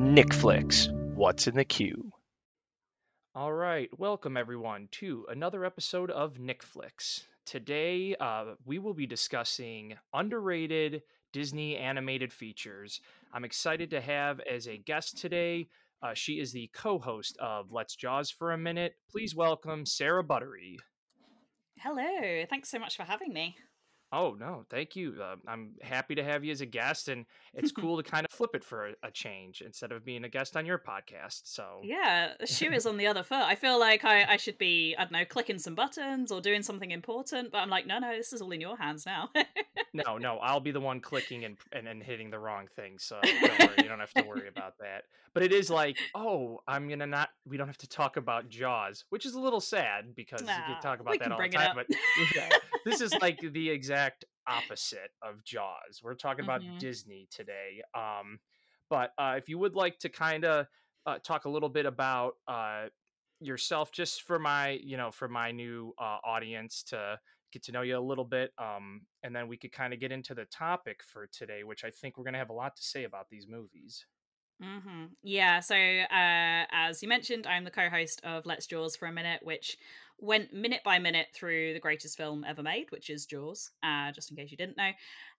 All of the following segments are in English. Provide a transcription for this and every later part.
Nick Flicks, what's in the queue? All right, welcome everyone to another episode of Nick Flicks. Today, uh, we will be discussing underrated Disney animated features. I'm excited to have as a guest today. Uh, she is the co-host of Let's Jaws for a Minute. Please welcome Sarah Buddery. Hello, thanks so much for having me. Oh no, thank you. Uh, I'm happy to have you as a guest, and it's cool to kind of flip it for a, a, change instead of being a guest on your podcast. So yeah, the shoe is on the other foot. I feel like I, I should be I don't know clicking some buttons or doing something important, but I'm like, no, no, this is all in your hands now. no, no, I'll be the one clicking and, and and hitting the wrong thing. So don't worry, you don't have to worry about that. But it is like, oh, I'm gonna not. We don't have to talk about Jaws, which is a little sad because nah, you can talk about that all the time. But yeah, this is like the exact exact opposite of Jaws. We're talking about mm-hmm. Disney today. Um, but uh, if you would like to kind of uh, talk a little bit about uh, yourself, just for my, you know, for my new uh, audience to get to know you a little bit, um, and then we could kind of get into the topic for today, which I think we're going to have a lot to say about these movies. Mm-hmm. Yeah. So, uh, as you mentioned, I'm the co-host of Let's Jaws for a minute, which went minute by minute through the greatest film ever made, which is Jaws. Uh, just in case you didn't know.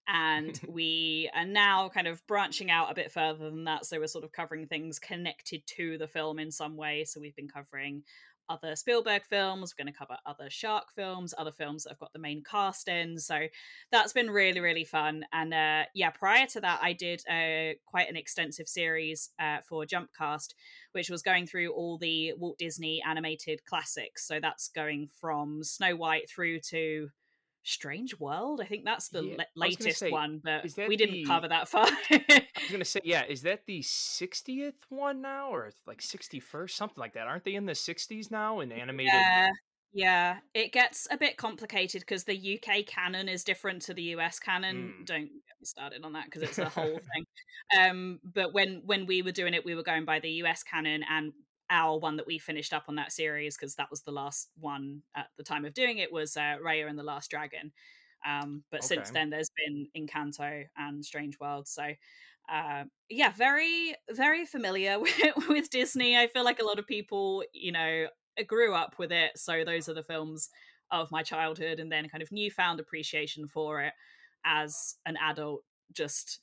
And we are now kind of branching out a bit further than that. So we're sort of covering things connected to the film in some way. So we've been covering other Spielberg films. We're going to cover other shark films, other films that have got the main cast in. So that's been really, really fun. And uh, yeah, prior to that, I did uh, quite an extensive series uh, for Jumpcast, which was going through all the Walt Disney animated classics. So that's going from Snow White through to Strange World. I think that's the yeah, latest say, one, but we didn't the, cover that far. I was gonna say, yeah, is that the 60th one now, or like 61st, something like that? Aren't they in the 60s now in animated? Yeah, yeah. It gets a bit complicated because the UK canon is different to the US canon. Mm. Don't get me started on that because it's a whole thing. Um, but when when we were doing it, we were going by the US canon, and our one that we finished up on that series because that was the last one at the time of doing it was uh, Raya and the Last Dragon. Um, but okay. since then, there's been Encanto and Strange World. So, uh, yeah, very, very familiar with, with Disney. I feel like a lot of people, you know, grew up with it. So those are the films of my childhood, and then kind of newfound appreciation for it as an adult. Just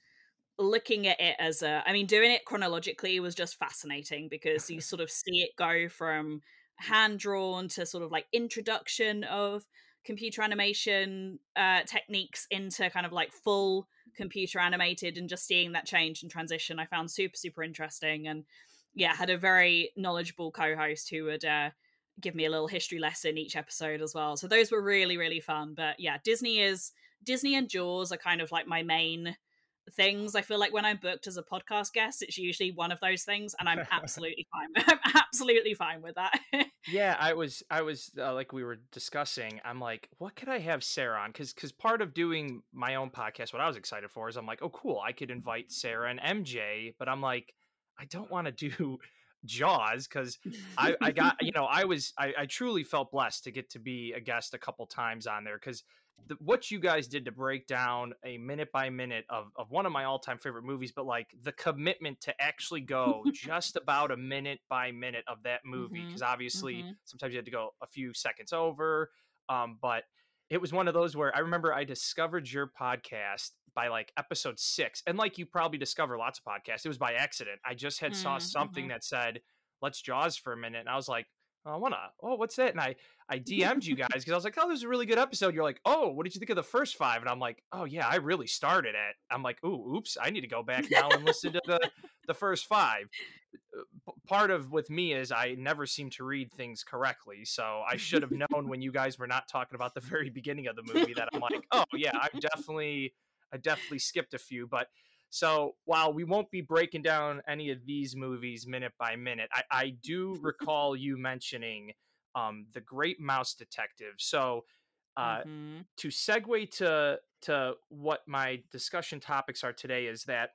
looking at it as a i mean doing it chronologically was just fascinating because you sort of see it go from hand drawn to sort of like introduction of computer animation uh, techniques into kind of like full computer animated and just seeing that change and transition i found super super interesting and yeah had a very knowledgeable co-host who would uh, give me a little history lesson each episode as well. So those were really really fun. But yeah disney is disney and jaws are kind of like my main things. I feel like when I'm booked as a podcast guest, it's usually one of those things, and I'm absolutely fine. I'm absolutely fine with that. yeah, I was, I was uh, like we were discussing. I'm like, what could I have Sarah on? Because, because part of doing my own podcast, what I was excited for is I'm like, oh, cool, I could invite Sarah and MJ, but I'm like, I don't want to do. Jaws because I, I got you know I was I, I truly felt blessed to get to be a guest a couple times on there because the, what you guys did to break down a minute by minute of, of one of my all-time favorite movies but like the commitment to actually go just about a minute by minute of that movie because mm-hmm. obviously mm-hmm. sometimes you had to go a few seconds over um, but it was one of those where i remember i discovered your podcast by like episode six and like you probably discover lots of podcasts it was by accident i just had mm-hmm. saw something mm-hmm. that said let's jaws for a minute and i was like I want to. Oh, what's that? And I I DM'd you guys because I was like, oh, this is a really good episode. You're like, oh, what did you think of the first five? And I'm like, oh yeah, I really started it. I'm like, ooh, oops, I need to go back now and listen to the the first five. Uh, part of with me is I never seem to read things correctly, so I should have known when you guys were not talking about the very beginning of the movie that I'm like, oh yeah, I definitely I definitely skipped a few, but so while we won't be breaking down any of these movies minute by minute, I, I do recall you mentioning um, the Great Mouse Detective. So uh, mm-hmm. to segue to to what my discussion topics are today is that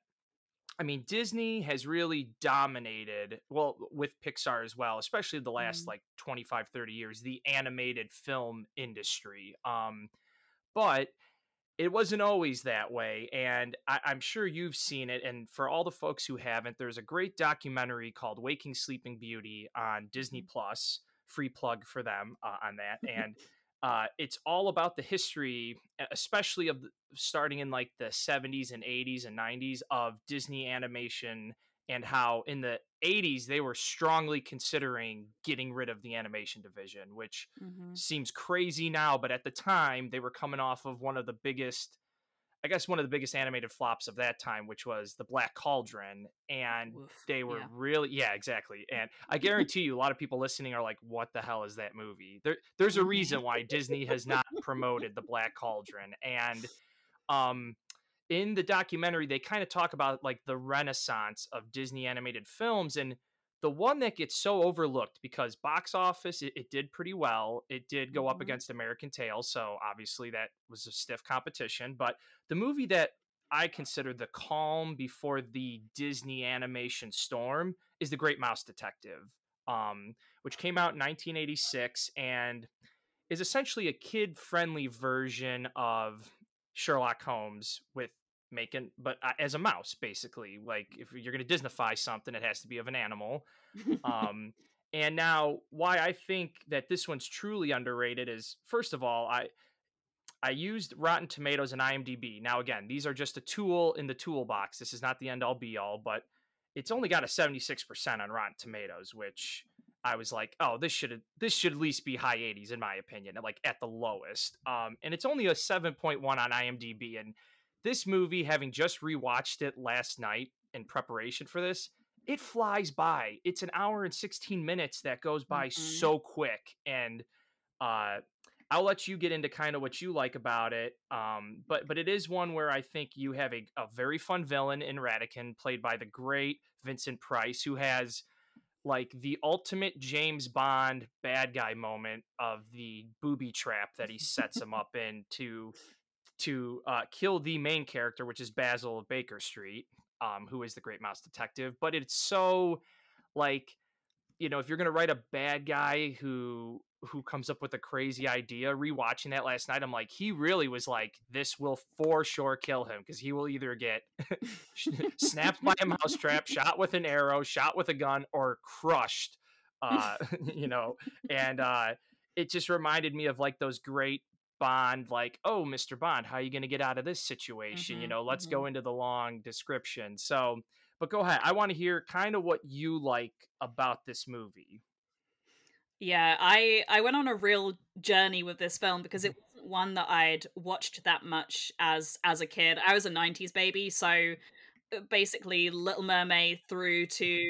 I mean Disney has really dominated well with Pixar as well, especially the last mm. like 25 30 years the animated film industry. Um but it wasn't always that way. And I, am sure you've seen it. And for all the folks who haven't, there's a great documentary called Waking Sleeping Beauty on Disney mm-hmm. Plus. Free plug for them uh, on that. And uh, it's all about the history, especially of the, starting in like the 70s and 80s and 90s of Disney animation and how in the 80s they were strongly considering getting rid of the animation division which mm-hmm. seems crazy now but at the time they were coming off of one of the biggest i guess one of the biggest animated flops of that time which was the black cauldron and Oof, they were yeah. really yeah exactly and i guarantee you a lot of people listening are like what the hell is that movie there, there's a reason why disney has not promoted the black cauldron and um in the documentary they kind of talk about like the renaissance of disney animated films and the one that gets so overlooked because box office it, it did pretty well it did go mm-hmm. up against american tail so obviously that was a stiff competition but the movie that i consider the calm before the disney animation storm is the great mouse detective um, which came out in 1986 and is essentially a kid friendly version of Sherlock Holmes with making but uh, as a mouse basically like if you're going to disneyfy something it has to be of an animal um and now why i think that this one's truly underrated is first of all i i used rotten tomatoes and imdb now again these are just a tool in the toolbox this is not the end all be all but it's only got a 76% on rotten tomatoes which I was like, oh, this should this should at least be high 80s in my opinion, like at the lowest. Um, and it's only a 7.1 on IMDb. And this movie, having just rewatched it last night in preparation for this, it flies by. It's an hour and 16 minutes that goes by mm-hmm. so quick. And uh, I'll let you get into kind of what you like about it. Um, but but it is one where I think you have a, a very fun villain in Ratigan, played by the great Vincent Price, who has like the ultimate James Bond bad guy moment of the booby trap that he sets him up in to to uh, kill the main character, which is Basil of Baker Street, um, who is the Great Mouse Detective. But it's so like you know if you're gonna write a bad guy who who comes up with a crazy idea rewatching that last night i'm like he really was like this will for sure kill him because he will either get snapped by a mousetrap shot with an arrow shot with a gun or crushed uh you know and uh it just reminded me of like those great bond like oh mr bond how are you going to get out of this situation mm-hmm, you know let's mm-hmm. go into the long description so but go ahead i want to hear kind of what you like about this movie yeah, I I went on a real journey with this film because it mm-hmm. wasn't one that I'd watched that much as as a kid. I was a 90s baby, so uh, basically Little Mermaid through to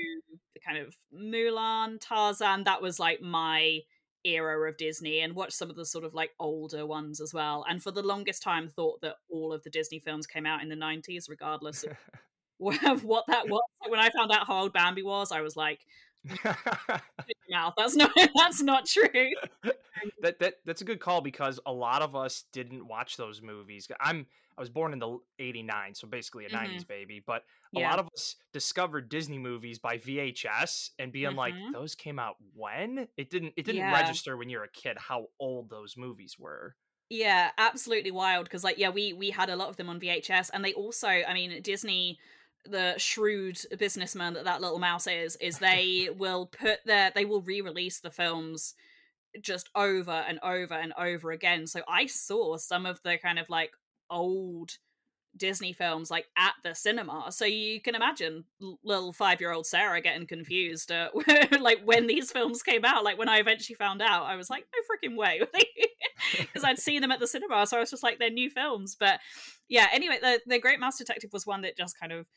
the kind of Mulan, Tarzan, that was like my era of Disney and watched some of the sort of like older ones as well. And for the longest time thought that all of the Disney films came out in the 90s regardless of what that was. When I found out how old Bambi was, I was like, mouth. That's not that's not true. that that that's a good call because a lot of us didn't watch those movies. I'm I was born in the 89, so basically a mm-hmm. 90s baby, but a yeah. lot of us discovered Disney movies by VHS and being mm-hmm. like those came out when? It didn't it didn't yeah. register when you're a kid how old those movies were. Yeah, absolutely wild because like yeah, we we had a lot of them on VHS and they also, I mean, Disney the shrewd businessman that that little mouse is is they will put their they will re-release the films just over and over and over again. So i saw some of the kind of like old disney films like at the cinema. So you can imagine little five-year-old sarah getting confused uh, like when these films came out. Like when i eventually found out i was like no freaking way. Because i'd seen them at the cinema so i was just like they're new films. But yeah anyway the, the great mouse detective was one that just kind of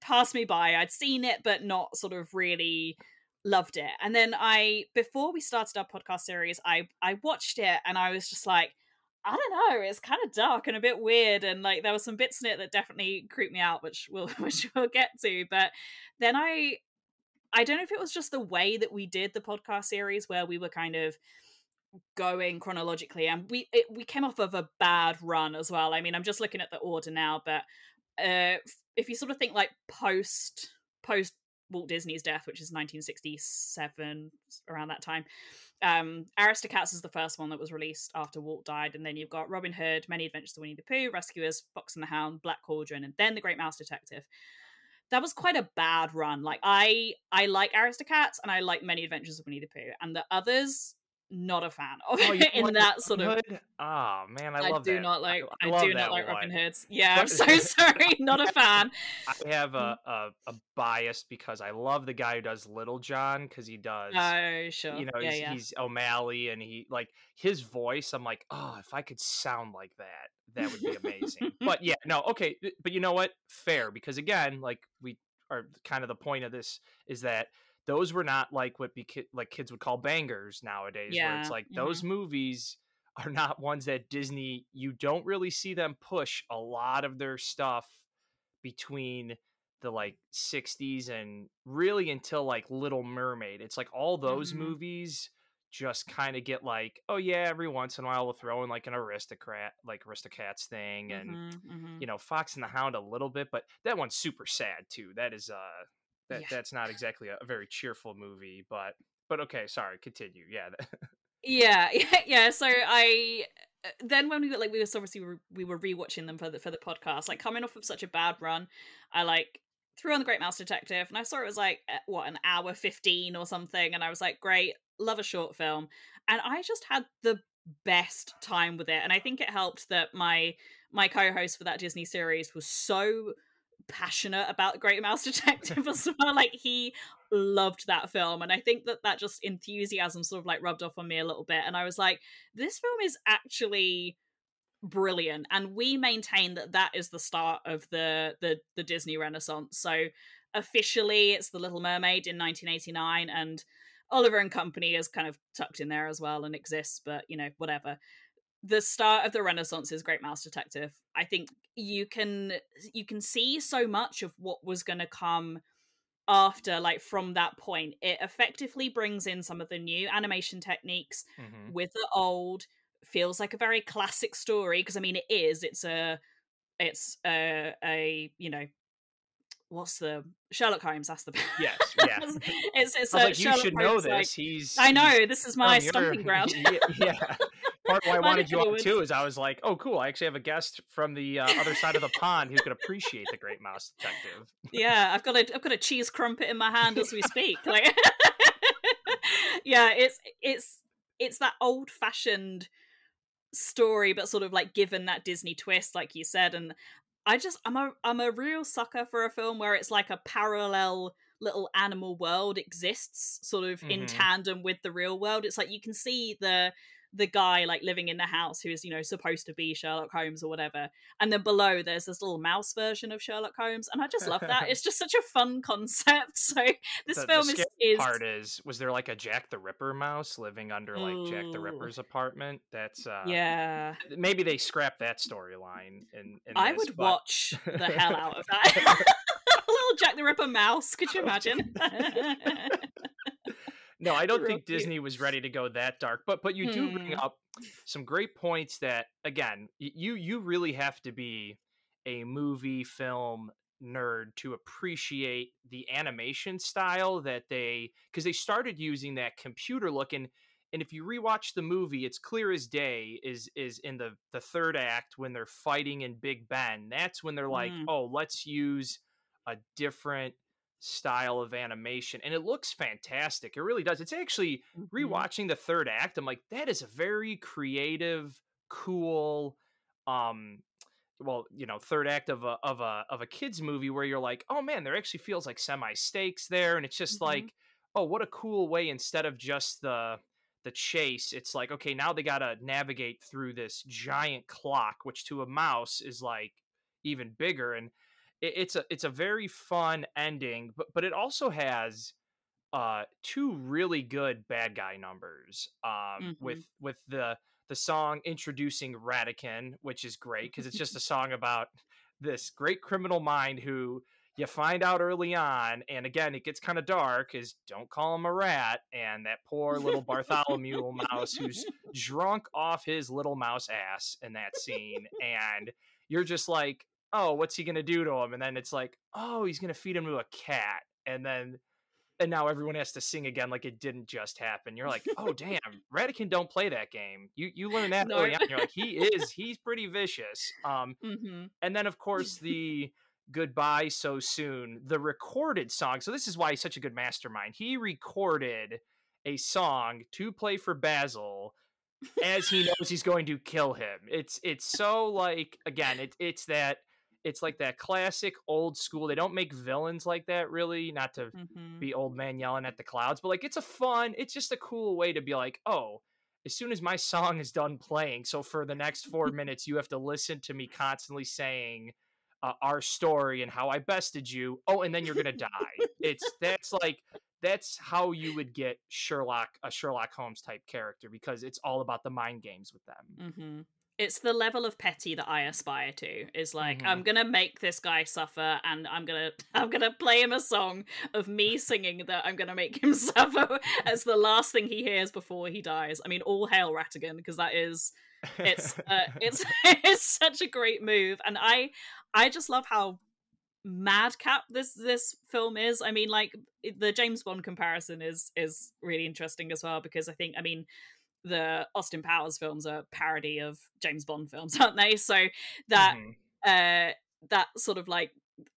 passed me by. I'd seen it, but not sort of really loved it. And then I, before we started our podcast series, I I watched it and I was just like, I don't know, it's kind of dark and a bit weird, and like there were some bits in it that definitely creeped me out, which we'll which we'll get to. But then I, I don't know if it was just the way that we did the podcast series where we were kind of going chronologically and we it, we came off of a bad run as well i mean i'm just looking at the order now but uh if you sort of think like post post Walt Disney's death, which is 1967, around that time. Um, Aristocats is the first one that was released after Walt died, and then you've got Robin Hood, Many Adventures of Winnie the Pooh, Rescuers, Fox and the Hound, Black Cauldron, and then The Great Mouse Detective. That was quite a bad run. Like I, I like Aristocats and I like Many Adventures of Winnie the Pooh, and the others not a fan of oh, in that sort of. Oh man, I love that. I do that. not like. I, I do not like. Robin Hoods. Yeah, I'm so sorry. Not a fan. I have mm. a, a, a bias because I love the guy who does Little John because he does. Oh sure. You know, yeah, he's, yeah. he's O'Malley and he like his voice. I'm like, oh, if I could sound like that, that would be amazing. but yeah, no, okay. But you know what? Fair because again, like we are kind of the point of this is that those were not like what be ki- like kids would call bangers nowadays yeah. where it's like mm-hmm. those movies are not ones that Disney you don't really see them push a lot of their stuff between the like 60s and really until like Little Mermaid. It's like all those mm-hmm. movies just kind of get like, oh yeah, every once in a while we'll throw in like an aristocrat, like Aristocats thing, and mm-hmm, mm-hmm. you know Fox and the Hound a little bit, but that one's super sad too. That is uh that Yeah. that's not exactly a, a very cheerful movie, but but okay, sorry, continue. Yeah. Yeah, yeah, yeah. So I uh, then when we were like we were obviously re- we were rewatching them for the for the podcast, like coming off of such a bad run, I like threw on the Great Mouse Detective, and I saw it was like uh, what an hour fifteen or something, and I was like, great, love a short film, and I just had the best time with it, and I think it helped that my my co-host for that Disney series was so passionate about Great Mouse Detective as well. Like he loved that film, and I think that that just enthusiasm sort of like rubbed off on me a little bit, and I was like, this film is actually brilliant and we maintain that that is the start of the the the Disney Renaissance so officially it's the Little Mermaid in 1989 and Oliver and Company is kind of tucked in there as well and exists but you know whatever the start of the renaissance is great mouse detective i think you can you can see so much of what was going to come after like from that point it effectively brings in some of the new animation techniques Mhm. with the old feels like a very classic story because i mean it is it's a it's a a you know what's the sherlock holmes that's the Yes, yeah. it's it's I was a like, you Sherlock should know Holmes, this. like- he's i know he's this is my your- stomping ground yeah. Part why I wanted you on too is I was like, oh, cool. I actually have a guest from the uh, other side of the pond who could appreciate the Great Mouse Detective. yeah i've got a i've got a cheese crumpet in my hand as we speak like yeah it's it's it's that old fashioned story but sort of like given that disney twist like you said and i just i'm a i'm a real sucker for a film where it's like a parallel little animal world exists sort of in Mhm. tandem with the real world it's like you can see the the guy like living in the house who is you know supposed to be Sherlock Holmes or whatever and then below there's this little mouse version of Sherlock Holmes and I just love that. It's just such a fun concept so this the, film the is is part is was there like a Jack the Ripper mouse living under like Jack the Ripper's apartment? That's uh yeah. maybe they scrapped that storyline in, in I this, would but- watch the hell out of that. A little Jack the Ripper mouse could you imagine No, I don't think. Disney was ready to go that dark. But but you do bring Hmm. up some great points that again, you you really have to be a movie film nerd to appreciate the animation style that they because they started using that computer look and and if you rewatch the movie it's clear as day is is in the the third act when they're fighting in Big Ben that's when they're like Mm. oh let's use a different style of animation and it looks fantastic it really does it's actually Mhm. rewatching the third act i'm like that is a very creative cool um well you know third act of a of a of a kids movie where you're like oh man there actually feels like semi stakes there and it's just Mhm. like oh what a cool way instead of just the the chase it's like okay now they got to navigate through this giant clock which to a mouse is like even bigger and it, it's a it's a very fun ending but but it also has uh two really good bad guy numbers um Mhm. with with the the song introducing Ratigan which is great because it's just a song about this great criminal mind who you find out early on and again it gets kind of dark is don't call him a rat and that poor little Bartholomew mouse who's drunk off his little mouse ass in that scene and you're just like oh what's he gonna do to him and then it's like oh he's gonna feed him to a cat and then and now everyone has to sing again like it didn't just happen. You're like, oh damn, Ratigan don't play that game. You you learn that early on. You're like, he is he's pretty vicious. Um, mm-hmm. and then of course the goodbye so soon, the recorded song. So this is why he's such a good mastermind. He recorded a song to play for Basil as he knows he's going to kill him. It's it's so like again, it, it's that it's like that classic old school. They don't make villains like that really, not to mm-hmm. be old man yelling at the clouds, but like it's a fun, it's just a cool way to be like, oh, as soon as my song is done playing, so for the next four minutes, you have to listen to me constantly saying uh, our story and how I bested you. Oh, and then you're gonna die. it's that's like that's how you would get Sherlock a Sherlock Holmes type character because it's all about the mind games with them. Mm-hmm it's the level of petty that I aspire to. Is like mm-hmm. I'm gonna make this guy suffer, and I'm gonna I'm gonna play him a song of me singing that I'm gonna make him suffer as the last thing he hears before he dies. I mean, all hail Ratigan because that is it's uh, it's it's such a great move, and I I just love how madcap this this film is. I mean, like the James Bond comparison is is really interesting as well because I think I mean the Austin Powers films are parody of James Bond films, aren't they? So that mm-hmm. uh that sort of like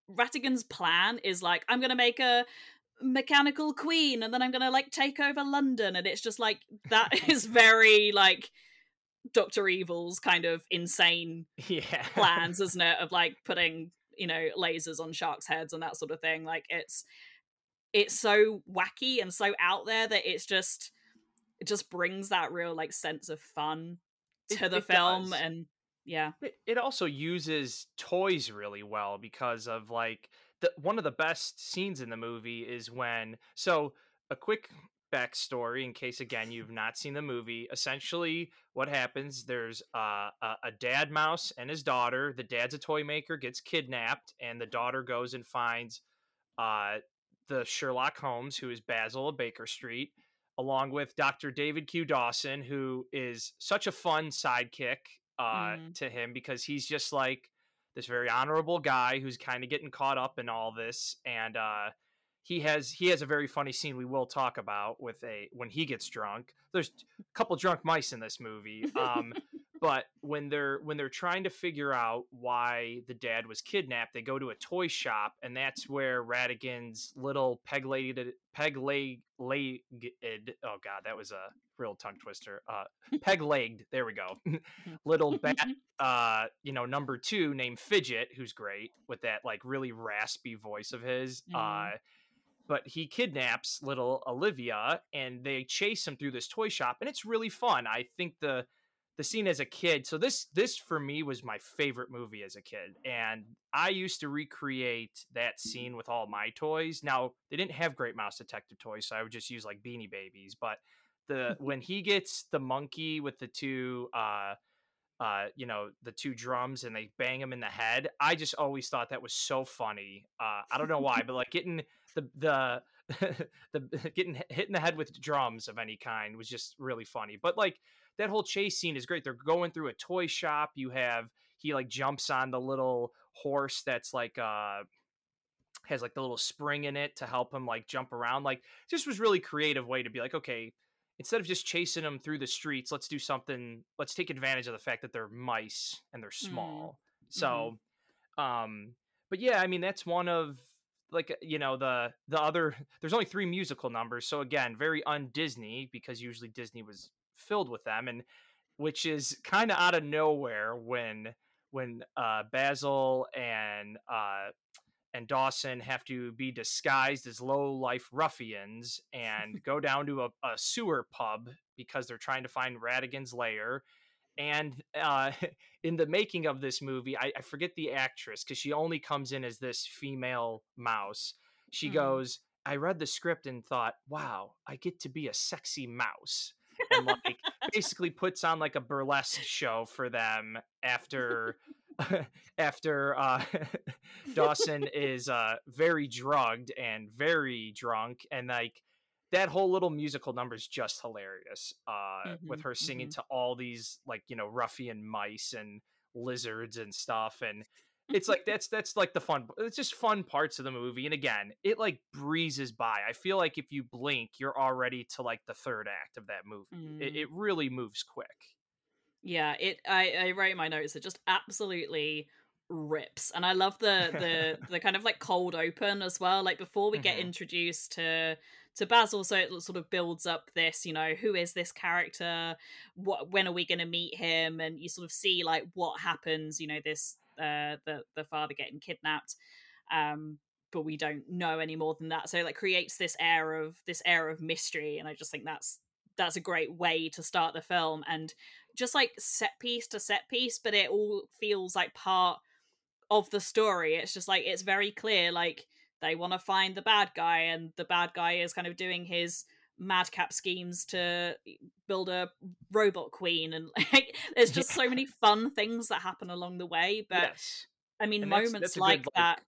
Ratigan's plan is like I'm gonna make a mechanical queen and then I'm gonna like take over London and it's just like that is very like Doctor Evil's kind of insane yeah. plans, isn't it? Of like putting, you know, lasers on sharks' heads and that sort of thing. Like it's it's so wacky and so out there that it's just it just brings that real like sense of fun to it, the it film does. and yeah it, it also uses toys really well because of like the one of the best scenes in the movie is when so a quick backstory in case again you've not seen the movie essentially what happens there's uh, a, a dad mouse and his daughter the dad's a toy maker gets kidnapped and the daughter goes and finds uh, the sherlock holmes who is basil of baker street along with Dr. David Q. Dawson, who is such a fun sidekick uh, mm. to him because he's just like this very honorable guy who's kind of getting caught up in all this, and uh, he has he has a very funny scene we will talk about with a when he gets drunk. There's a couple drunk mice in this movie. Um, but when they're when they're trying to figure out why the dad was kidnapped they go to a toy shop and that's where Ratigan's little peg legged peg leg legged oh god that was a real tongue twister uh peg legged there we go little bat uh you know number two named fidget who's great with that like really raspy voice of his mm. uh but he kidnaps little olivia and they chase him through this toy shop and it's really fun i think the the scene as a kid. So this this for me was my favorite movie as a kid, and I used to recreate that scene with all my toys. Now they didn't have Great Mouse Detective toys, so I would just use like Beanie Babies. But the when he gets the monkey with the two, uh, uh, you know, the two drums, and they bang him in the head, I just always thought that was so funny. Uh, I don't know why, but like getting the the the getting hit in the head with drums of any kind was just really funny. But like that whole chase scene is great. They're going through a toy shop. You have he like jumps on the little horse that's like uh has like the little spring in it to help him like jump around. Like just was really creative way to be like, okay, instead of just chasing them through the streets, let's do something. Let's take advantage of the fact that they're mice and they're mm-hmm. small. Mm-hmm. So, um, but yeah, I mean that's one of like you know the the other. There's only three musical numbers, so again, very un Disney because usually Disney was filled with them and which is kind of out of nowhere when when uh, Basil and uh, and Dawson have to be disguised as low life ruffians and go down to a, a, sewer pub because they're trying to find Ratigan's lair. And uh, in the making of this movie, I, I forget the actress because she only comes in as this female mouse. She mm. goes, I read the script and thought, wow, I get to be a sexy mouse and like basically puts on like a burlesque show for them after after uh, Dawson is uh, very drugged and very drunk and like that whole little musical number is just hilarious uh, mm-hmm, with her singing mm-hmm. to all these like you know ruffian mice and lizards and stuff and it's like that's that's like the fun it's just fun parts of the movie and again it like breezes by i feel like if you blink you're already to like the third act of that movie mm. it, it, really moves quick yeah it i i wrote in my notes it just absolutely rips and i love the the the kind of like cold open as well like before we get mm-hmm. introduced to to Basil, so it sort of builds up this, you know, who is this character? What when are we going to meet him? And you sort of see like what happens, you know, this uh, the the father getting kidnapped, um, but we don't know any more than that. So like creates this air of this air of mystery, and I just think that's that's a great way to start the film and just like set piece to set piece, but it all feels like part of the story. It's just like it's very clear, like they want to find the bad guy, and the bad guy is kind of doing his madcap schemes to build a robot queen and like there's just so many fun things that happen along the way but yes. i mean and moments that's, that's like good, that like,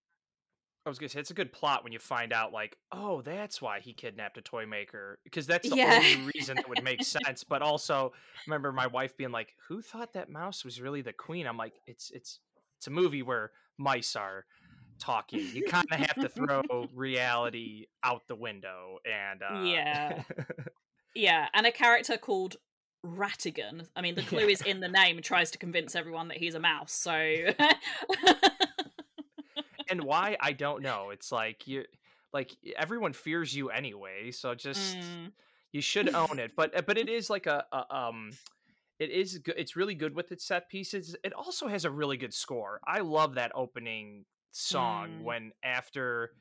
I was gonna say it's a good plot when you find out, like, oh, that's why he kidnapped a toy maker, because that's the yeah. only reason that would make sense. But also, remember my wife being like, "Who thought that mouse was really the queen?" I'm like, "It's it's it's a movie where mice are talking. You kind of have to throw reality out the window, and uh... yeah, yeah, and a character called Ratigan. I mean, the clue yeah. is in the name. Tries to convince everyone that he's a mouse. So, and why I don't know. It's like you, like everyone fears you anyway. So just mm. you should own it. But but it is like a, a um it is good it's really good with its set pieces it also has a really good score i love that opening song mm. when after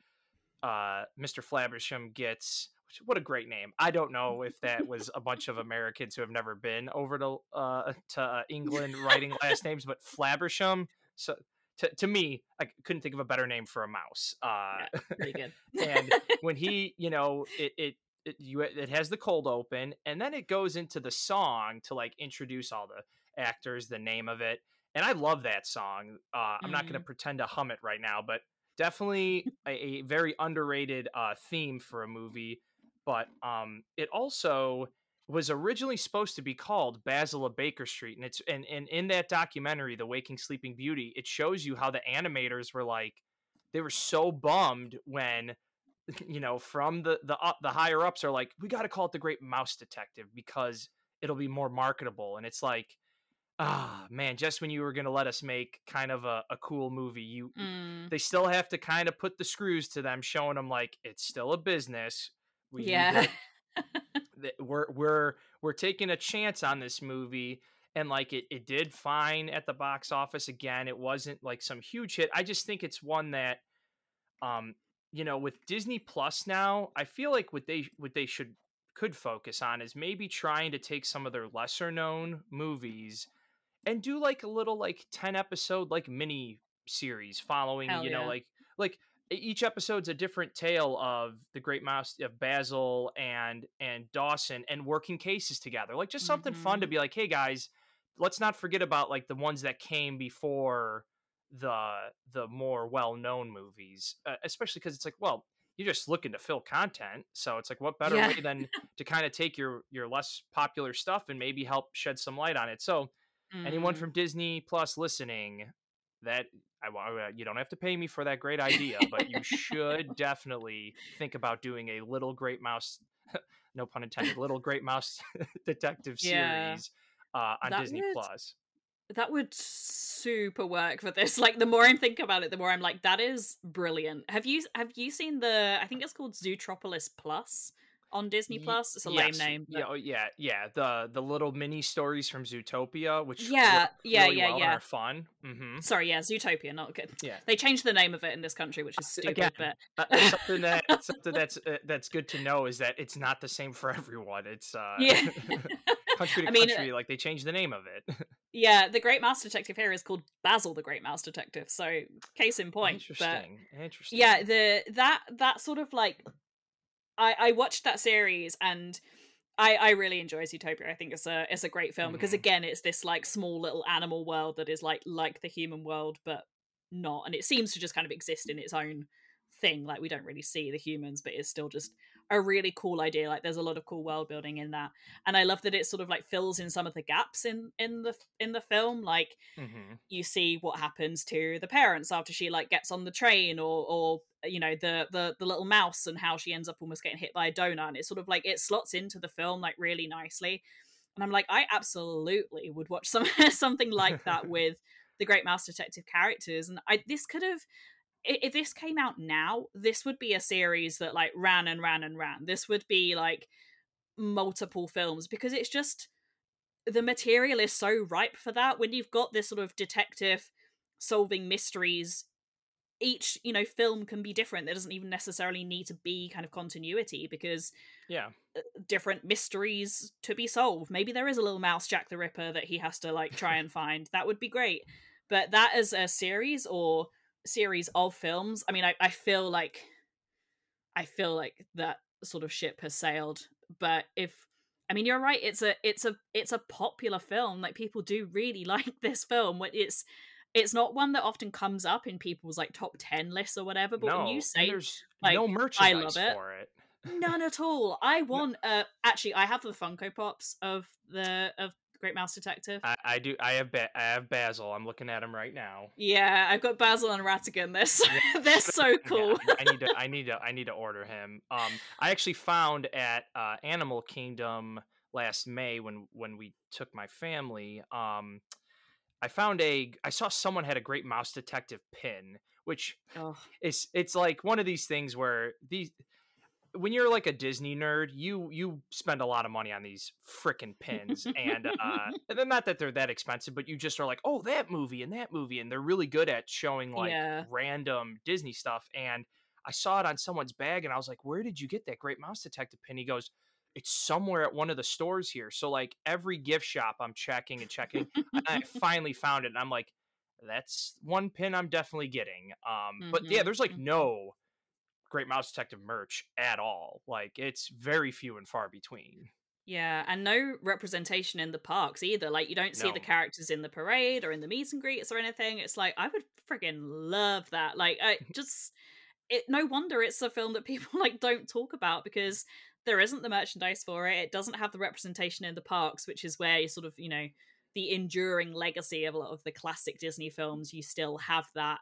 uh, Mr. Flabbersham gets what a great name. I don't know if that was a bunch of Americans who have never been over to uh, to uh, England writing last names, but Flabbersham. So to, to me, I couldn't think of a better name for a mouse. Uh, yeah, pretty good. and when he, you know, it, it it you it has the cold open, and then it goes into the song to like introduce all the actors, the name of it, and I love that song. Uh, I'm mm. not going to pretend to hum it right now, but definitely a, a, very underrated uh, theme for a movie. But um, it also was originally supposed to be called Basil of Baker Street, and it's and, and in that documentary, The Waking Sleeping Beauty, it shows you how the animators were like they were so bummed when you know from the the uh, the higher ups are like we got to call it the Great Mouse Detective because it'll be more marketable, and it's like ah man just when you were going to let us make kind of a, a cool movie you mm. they still have to kind of put the screws to them showing them like it's still a business. We yeah. we're we're we're taking a chance on this movie and like it, it did fine at the box office again it wasn't like some huge hit. I just think it's one that um you know with disney plus now i feel like what they what they should could focus on is maybe trying to take some of their lesser known movies and do like a little like 10 episode like mini series following Hell you know like like each episode's a different tale of the great mouse of basil and and dawson and working cases together like just something mm-hmm. fun to mm-hmm. be like hey guys let's not forget about like the ones that came before the the more well-known movies uh, especially because it's like well you're just looking to fill content so it's like what better yeah. way than to kind of take your your less popular stuff and maybe help shed some light on it so Mm. Anyone from Disney Plus listening, that I want you don't have to pay me for that great idea, but you should definitely think about doing a Little Great Mouse, no pun intended, Little Great Mouse detective yeah. series uh, on that Disney would, Plus. That would super work for this. Like the more I'm thinking about it, the more I'm like, that is brilliant. Have you have you seen the? I think it's called Zootropolis Plus on Disney Plus. It's a yes. lame name. But... Yeah, oh, yeah, yeah. The the little mini stories from Zootopia, which yeah, yeah, really yeah, well yeah, are fun. Mm-hmm. Sorry, yeah, Zootopia, not good. Yeah, they changed the name of it in this country, which is stupid. Again, but uh, something that something that's uh, that's good to know is that it's not the same for everyone. It's uh, yeah. country to I mean, country, like they changed the name of it. yeah, the Great Mouse Detective here is called Basil the Great Mouse Detective. So, case in point. Interesting. But, Interesting. Yeah, the that that sort of like I I watched that series and I I really enjoy Zootopia. I think it's a it's a great film mm. because mm-hmm. again it's this like small little animal world that is like like the human world but not and it seems to just kind of exist in its own thing. Like we don't really see the humans, but it's still just a really cool idea. Like there's a lot of cool world building in that, and I love that it sort of like fills in some of the gaps in in the in the film. Like mm-hmm. you see what happens to the parents after she like gets on the train, or or you know the the the little mouse and how she ends up almost getting hit by a donut. And it's sort of like it slots into the film like really nicely. And I'm like, I absolutely would watch some something like that with the Great Mouse Detective characters. And I this could have if this came out now, this would be a series that like ran and ran and ran. This would be like multiple films because it's just the material is so ripe for that. When you've got this sort of detective solving mysteries, each you know film can be different. There doesn't even necessarily need to be kind of continuity because yeah, uh, different mysteries to be solved. Maybe there is a little mouse Jack the Ripper that he has to like try and find. That would be great. But that as a series or series of films. I mean, I, I feel like I feel like that sort of ship has sailed. But if I mean, you're right. It's a it's a it's a popular film. Like people do really like this film. It's it's not one that often comes up in people's like top ten lists or whatever. But no, when you say there's like, no merchandise I love it, for it. None at all. I want. Uh, actually, I have the Funko Pops of the of Great Mouse Detective? I, I do. I have ba- I have Basil. I'm looking at him right now. Yeah, I've got Basil and Ratigan. They're so, yeah. they're so cool. Yeah, I need to. I need to. I need to order him. Um, I actually found at uh, Animal Kingdom last May when when we took my family. Um, I found a. I saw someone had a Great Mouse Detective pin, which oh. is it's like one of these things where these when you're like a Disney nerd, you you spend a lot of money on these freaking pins, and uh, and not that they're that expensive, but you just are like, oh, that movie and that movie, and they're really good at showing like yeah. random Disney stuff. And I saw it on someone's bag, and I was like, where did you get that Great Mouse Detective pin? He goes, it's somewhere at one of the stores here. So like every gift shop, I'm checking and checking, and I finally found it, and I'm like, that's one pin I'm definitely getting. Um, mm-hmm. but yeah, there's like mm-hmm. no Great Mouse Detective merch at all. Like it's very few and far between. Yeah, and no representation in the parks either. Like you don't see no. the characters in the parade or in the meet and greets or anything. It's like I would friggin' love that. Like I just it no wonder it's a film that people like don't talk about because there isn't the merchandise for it. It doesn't have the representation in the parks, which is where you sort of, you know, the enduring legacy of a lot of the classic Disney films, you still have that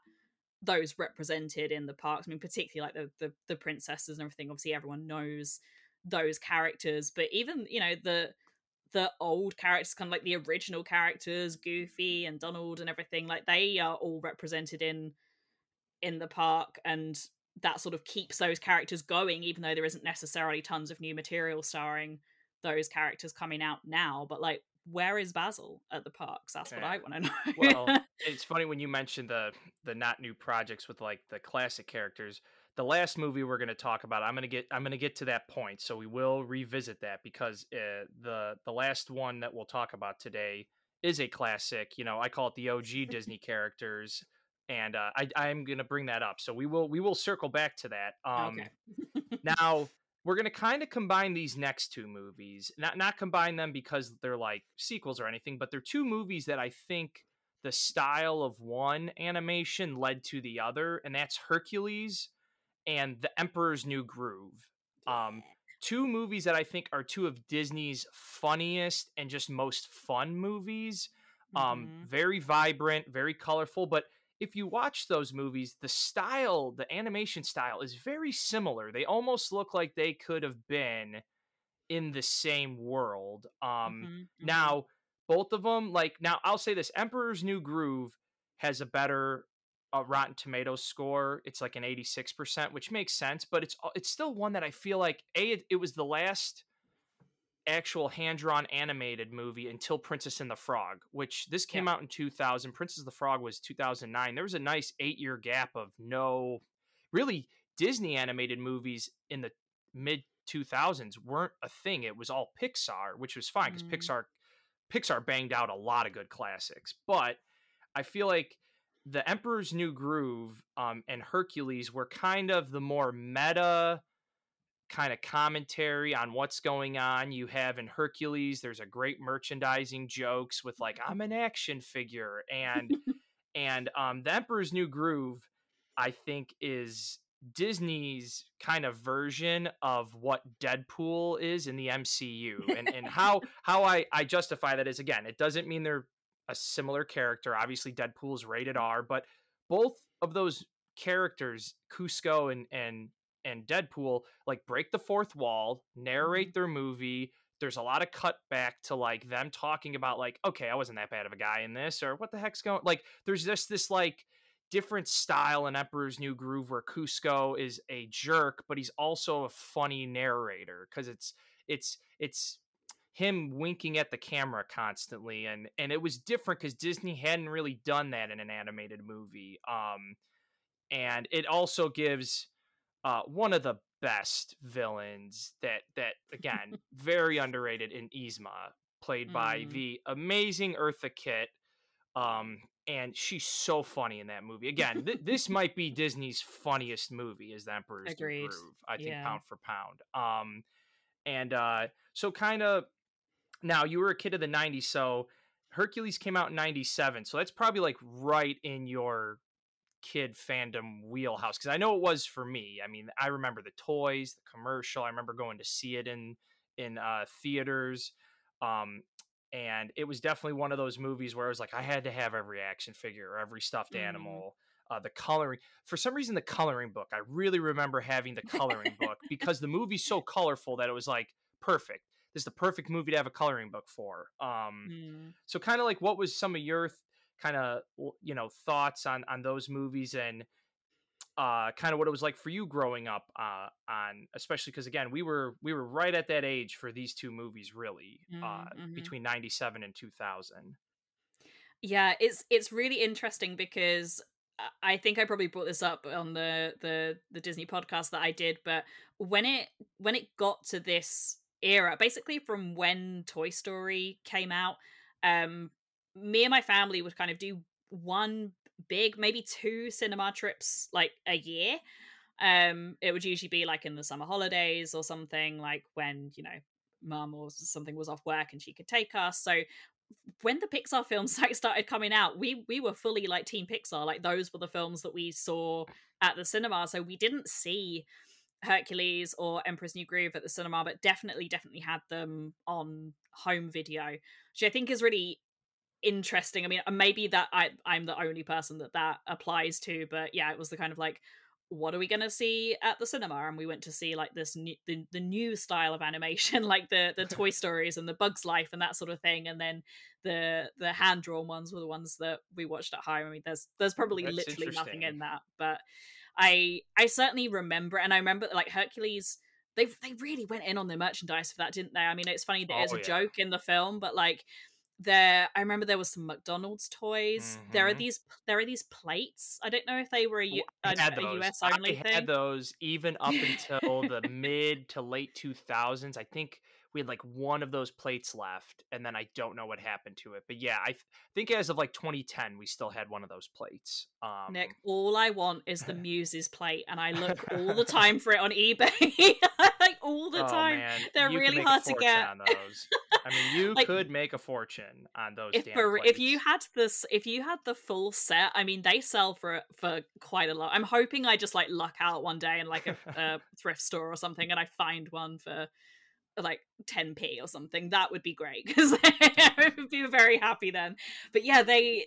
those represented in the parks. I mean, particularly like the, the the princesses and everything. Obviously, everyone knows those characters, but even you know the the old characters, kind of like the original characters, Goofy and Donald and everything, like they are all represented in in the park, and that sort of keeps those characters going, even though there isn't necessarily tons of new material starring those characters coming out now. But like where is Basil at the parks? That's yeah. what I want to know. well, it's funny when you mentioned the the not new projects with like the classic characters. The last movie we're going to talk about, I'm going to get I'm going to get to that point, so we will revisit that because uh, the the last one that we'll talk about today is a classic. You know, I call it the OG Disney characters, and uh, I I'm going to bring that up. So we will we will circle back to that. Um, okay. now we're going to kind of combine these next two movies not not combine them because they're like sequels or anything but they're two movies that i think the style of one animation led to the other and that's hercules and the emperor's new groove. Um two movies that i think are two of disney's funniest and just most fun movies. Um mm-hmm. very vibrant very colorful but if you watch those movies, the style, the animation style is very similar. They almost look like they could have been in the same world. Um mm-hmm, mm-hmm. now both of them like now I'll say this Emperor's New Groove has a better uh, Rotten Tomatoes score. It's like an 86%, which makes sense, but it's uh, it's still one that I feel like a it, it was the last actual hand drawn animated movie until Princess and the Frog, which this came yeah. out in 2000. Princess and the Frog was 2009. There was a nice eight year gap of no, really, Disney animated movies in the mid 2000s weren't a thing. It was all Pixar, which was fine because mm. Pixar Pixar banged out a lot of good classics. But I feel like the Emperor's New Groove um, and Hercules were kind of the more meta kind of commentary on what's going on. You have in Hercules, there's a great merchandising jokes with like I'm an action figure and and um the Emperor's New Groove I think is Disney's kind of version of what Deadpool is in the MCU. And and how how I I justify that is again, it doesn't mean they're a similar character. Obviously Deadpool's rated R, but both of those characters, Kuzco and and and Deadpool, like break the fourth wall, narrate Mm-hmm. their movie. There's a lot of cutback to like them talking about like, okay, I wasn't that bad of a guy in this, or what the heck's going like there's just this like different style in Emperor's New Groove where Kuzco is a jerk, but he's also a funny narrator because it's it's it's him winking at the camera constantly and and it was different because Disney hadn't really done that in an animated movie. Um and it also gives uh one of the best villains that that again very underrated in Yzma played by Mm. the amazing Eartha Kitt um and she's so funny in that movie. Again, th- this might be Disney's funniest movie is The Emperor's New Agreed. Groove. I think Yeah. pound for pound. Um and uh so kind of now you were a kid of the 90s so Hercules came out in 97. So that's probably like right in your kid fandom wheelhouse because I know it was for me. I mean, I remember the toys, the commercial. I remember going to see it in in uh, theaters, um, and it was definitely one of those movies where I was like, I had to have every action figure or every stuffed Mm. animal. Uh, the coloring, for some reason, the coloring book. I really remember having the coloring book because the movie's so colorful that it was like perfect. This is the perfect movie to have a coloring book for. Um, Mm. so kind of like what was some of your th- kind of you know thoughts on on those movies and uh kind of what it was like for you growing up uh on especially because again we were we were right at that age for these two movies really uh Mm, mhm. between 97 and 2000 Yeah, it's it's really interesting because I- I think I probably brought this up on the the the Disney podcast that I did, but when it when it got to this era, basically from when Toy Story came out, um me and my family would kind of do one big, maybe two cinema trips like a year. Um it would usually be like in the summer holidays or something like when, you know, mum or something was off work and she could take us. So when the Pixar films like started coming out, we we were fully like Team Pixar. Like those were the films that we saw at the cinema. So we didn't see Hercules or Emperor's New Groove at the cinema, but definitely, definitely had them on home video, which I think is really interesting. I mean, maybe that I I'm the only person that that applies to, but yeah, it was the kind of like what are we going to see at the cinema? And we went to see like this new the, the new style of animation like the the toy stories and the bugs life and that sort of thing. And then the the hand drawn ones were the ones that we watched at home. I mean there's there's probably That's literally nothing in that but i i certainly remember and i remember like hercules they they really went in on the merchandise for that didn't they? I mean it's funny that it's Oh, a yeah. joke in the film but like there i remember there was some mcdonald's toys there are Mhm. these there are these plates i don't know if they were a, U- I a, had a those. us I only thing had those even up until the mid to late 2000s. I think we had like one of those plates left, and then I don't know what happened to it. But yeah, I th- think as of like 2010, we still had one of those plates. Um, Nick, all I want is the Muses plate, and I look all the time for it on eBay, like all the oh, time. man, They're you really hard to get. I mean, you Like, could make a fortune on those. If damn for, if you had this, if you had the full set, I mean, they sell for for quite a lot. I'm hoping I just like luck out one day in like a, a thrift store or something, and I find one for like 10p or something. That would be great because I would be very happy then. But yeah, they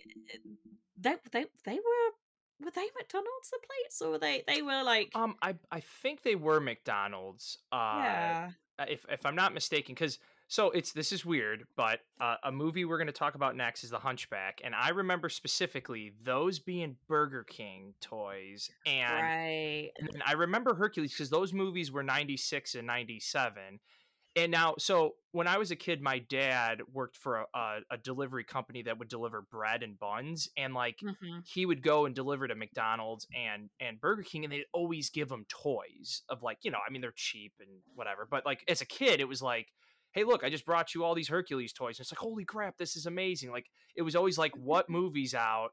they they they were were they McDonald's the plates or were they they were like um, I I think they were McDonald's. Uh, yeah if if I'm not mistaken, because so it's this is weird, but uh, a movie we're going to talk about next is The Hunchback, and I remember specifically those being Burger King toys, and, right and I remember Hercules because those movies were '96 and '97. And now, so when I was a kid, my dad worked for a, a, a delivery company that would deliver bread and buns, and like hmm he would go and deliver to McDonald's and and Burger King, and they'd always give him toys of like you know, I mean they're cheap and whatever, but like as a kid, it was like, hey, look, I just brought you all these Hercules toys, and it's like, holy crap, this is amazing! Like it was always like, what movies out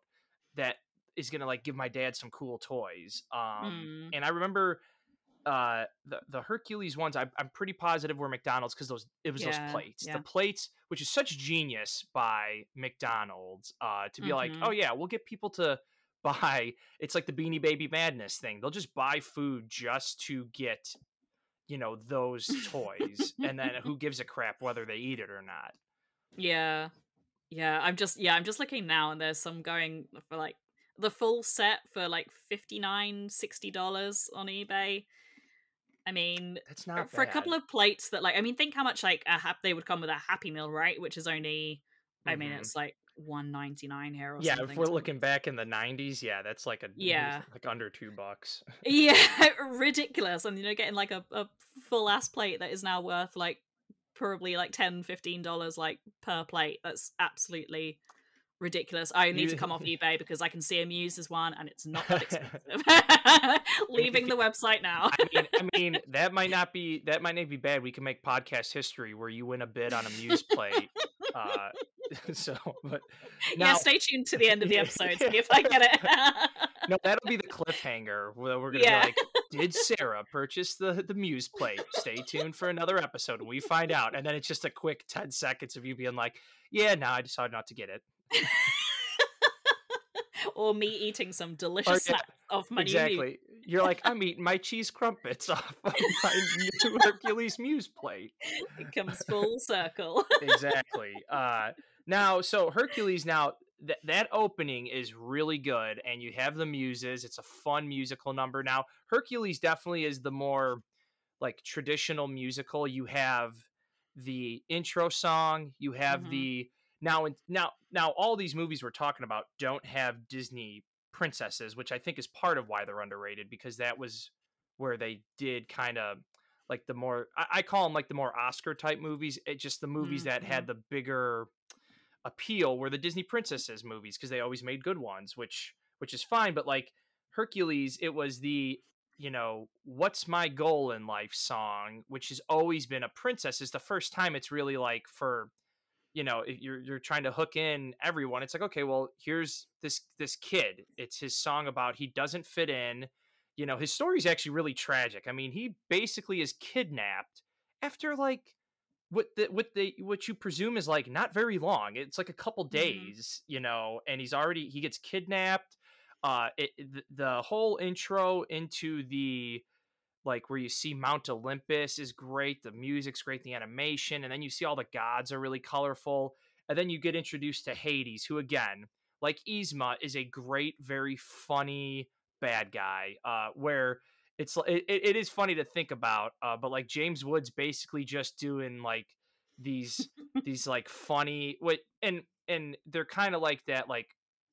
that is gonna like give my dad some cool toys? Um, Mm. and I remember. Uh, the the Hercules ones, I, I'm pretty positive were McDonald's because those it was Yeah, those plates, yeah. the plates, which is such genius by McDonald's, uh, to be like, Mhm. oh yeah, we'll get people to buy it's like the beanie baby madness thing they'll just buy food just to get you know those toys and then who gives a crap whether they eat it or not Yeah. Yeah, I'm just yeah, I'm just looking now and there's some going for like the full set for like 59 60 dollars on eBay. I mean, that's not for a couple of plates that like I mean, think how much like a hap- they would come with a happy meal, right? Which is only I mean, Mhm. it's like 199 here or yeah if we're looking back in the 90s yeah that's like a Yeah. like under two bucks Yeah, ridiculous. And you know, getting like a, a full ass plate that is now worth like probably like 10 15 dollars like per plate. That's absolutely ridiculous. I need to come off eBay because I can see a Muse as one and it's not that expensive. Leaving the website now. I mean, I mean, that might not be that might not be bad. We can make podcast history where you win a bid on a Muse plate. Uh, so, but now, yeah, stay tuned to the end of the episode, see if I get it. no, that'll be the cliffhanger where we're gonna Yeah. be like, did Sarah purchase the the Muse plate? Stay tuned for another episode and we find out. And then it's just a quick ten seconds of you being like, yeah, no, I decided not to get it. or me eating some delicious snacks of my exactly. You're like, I'm eating my cheese crumpets off of my new Hercules Muse plate. It comes full circle. exactly. Uh, now, so Hercules, now th- that opening is really good, and you have the muses. It's a fun musical number. Now, Hercules definitely is the more like traditional musical. You have the intro song. You have Mhm. the now and now now all these movies we're talking about don't have Disney princesses, which I think is part of why they're underrated because that was where they did kind of like the more I, I call them like the more Oscar type movies. It just the movies that had the bigger appeal were the Disney princesses movies because they always made good ones, which which is fine. But like Hercules, it was the you know what's my goal in life song, which has always been a princess. Is the first time it's really like for you know you're you're trying to hook in everyone. It's like okay, well here's this this kid. It's his song about he doesn't fit in. You know his story is actually really tragic. I mean he basically is kidnapped after like what the what the what you presume is like not very long. It's like a couple Mhm. days, you know, and he's already he gets kidnapped. Uh, it, the, the whole intro into the like where you see Mount Olympus is great. The music's great, the animation, and then you see all the gods are really colorful. And then you get introduced to Hades, who again, like Yzma, is a great, very funny bad guy. Uh, where it's it, it is funny to think about, uh, but like James Woods basically just doing like these these like funny what and and they're kind of like that like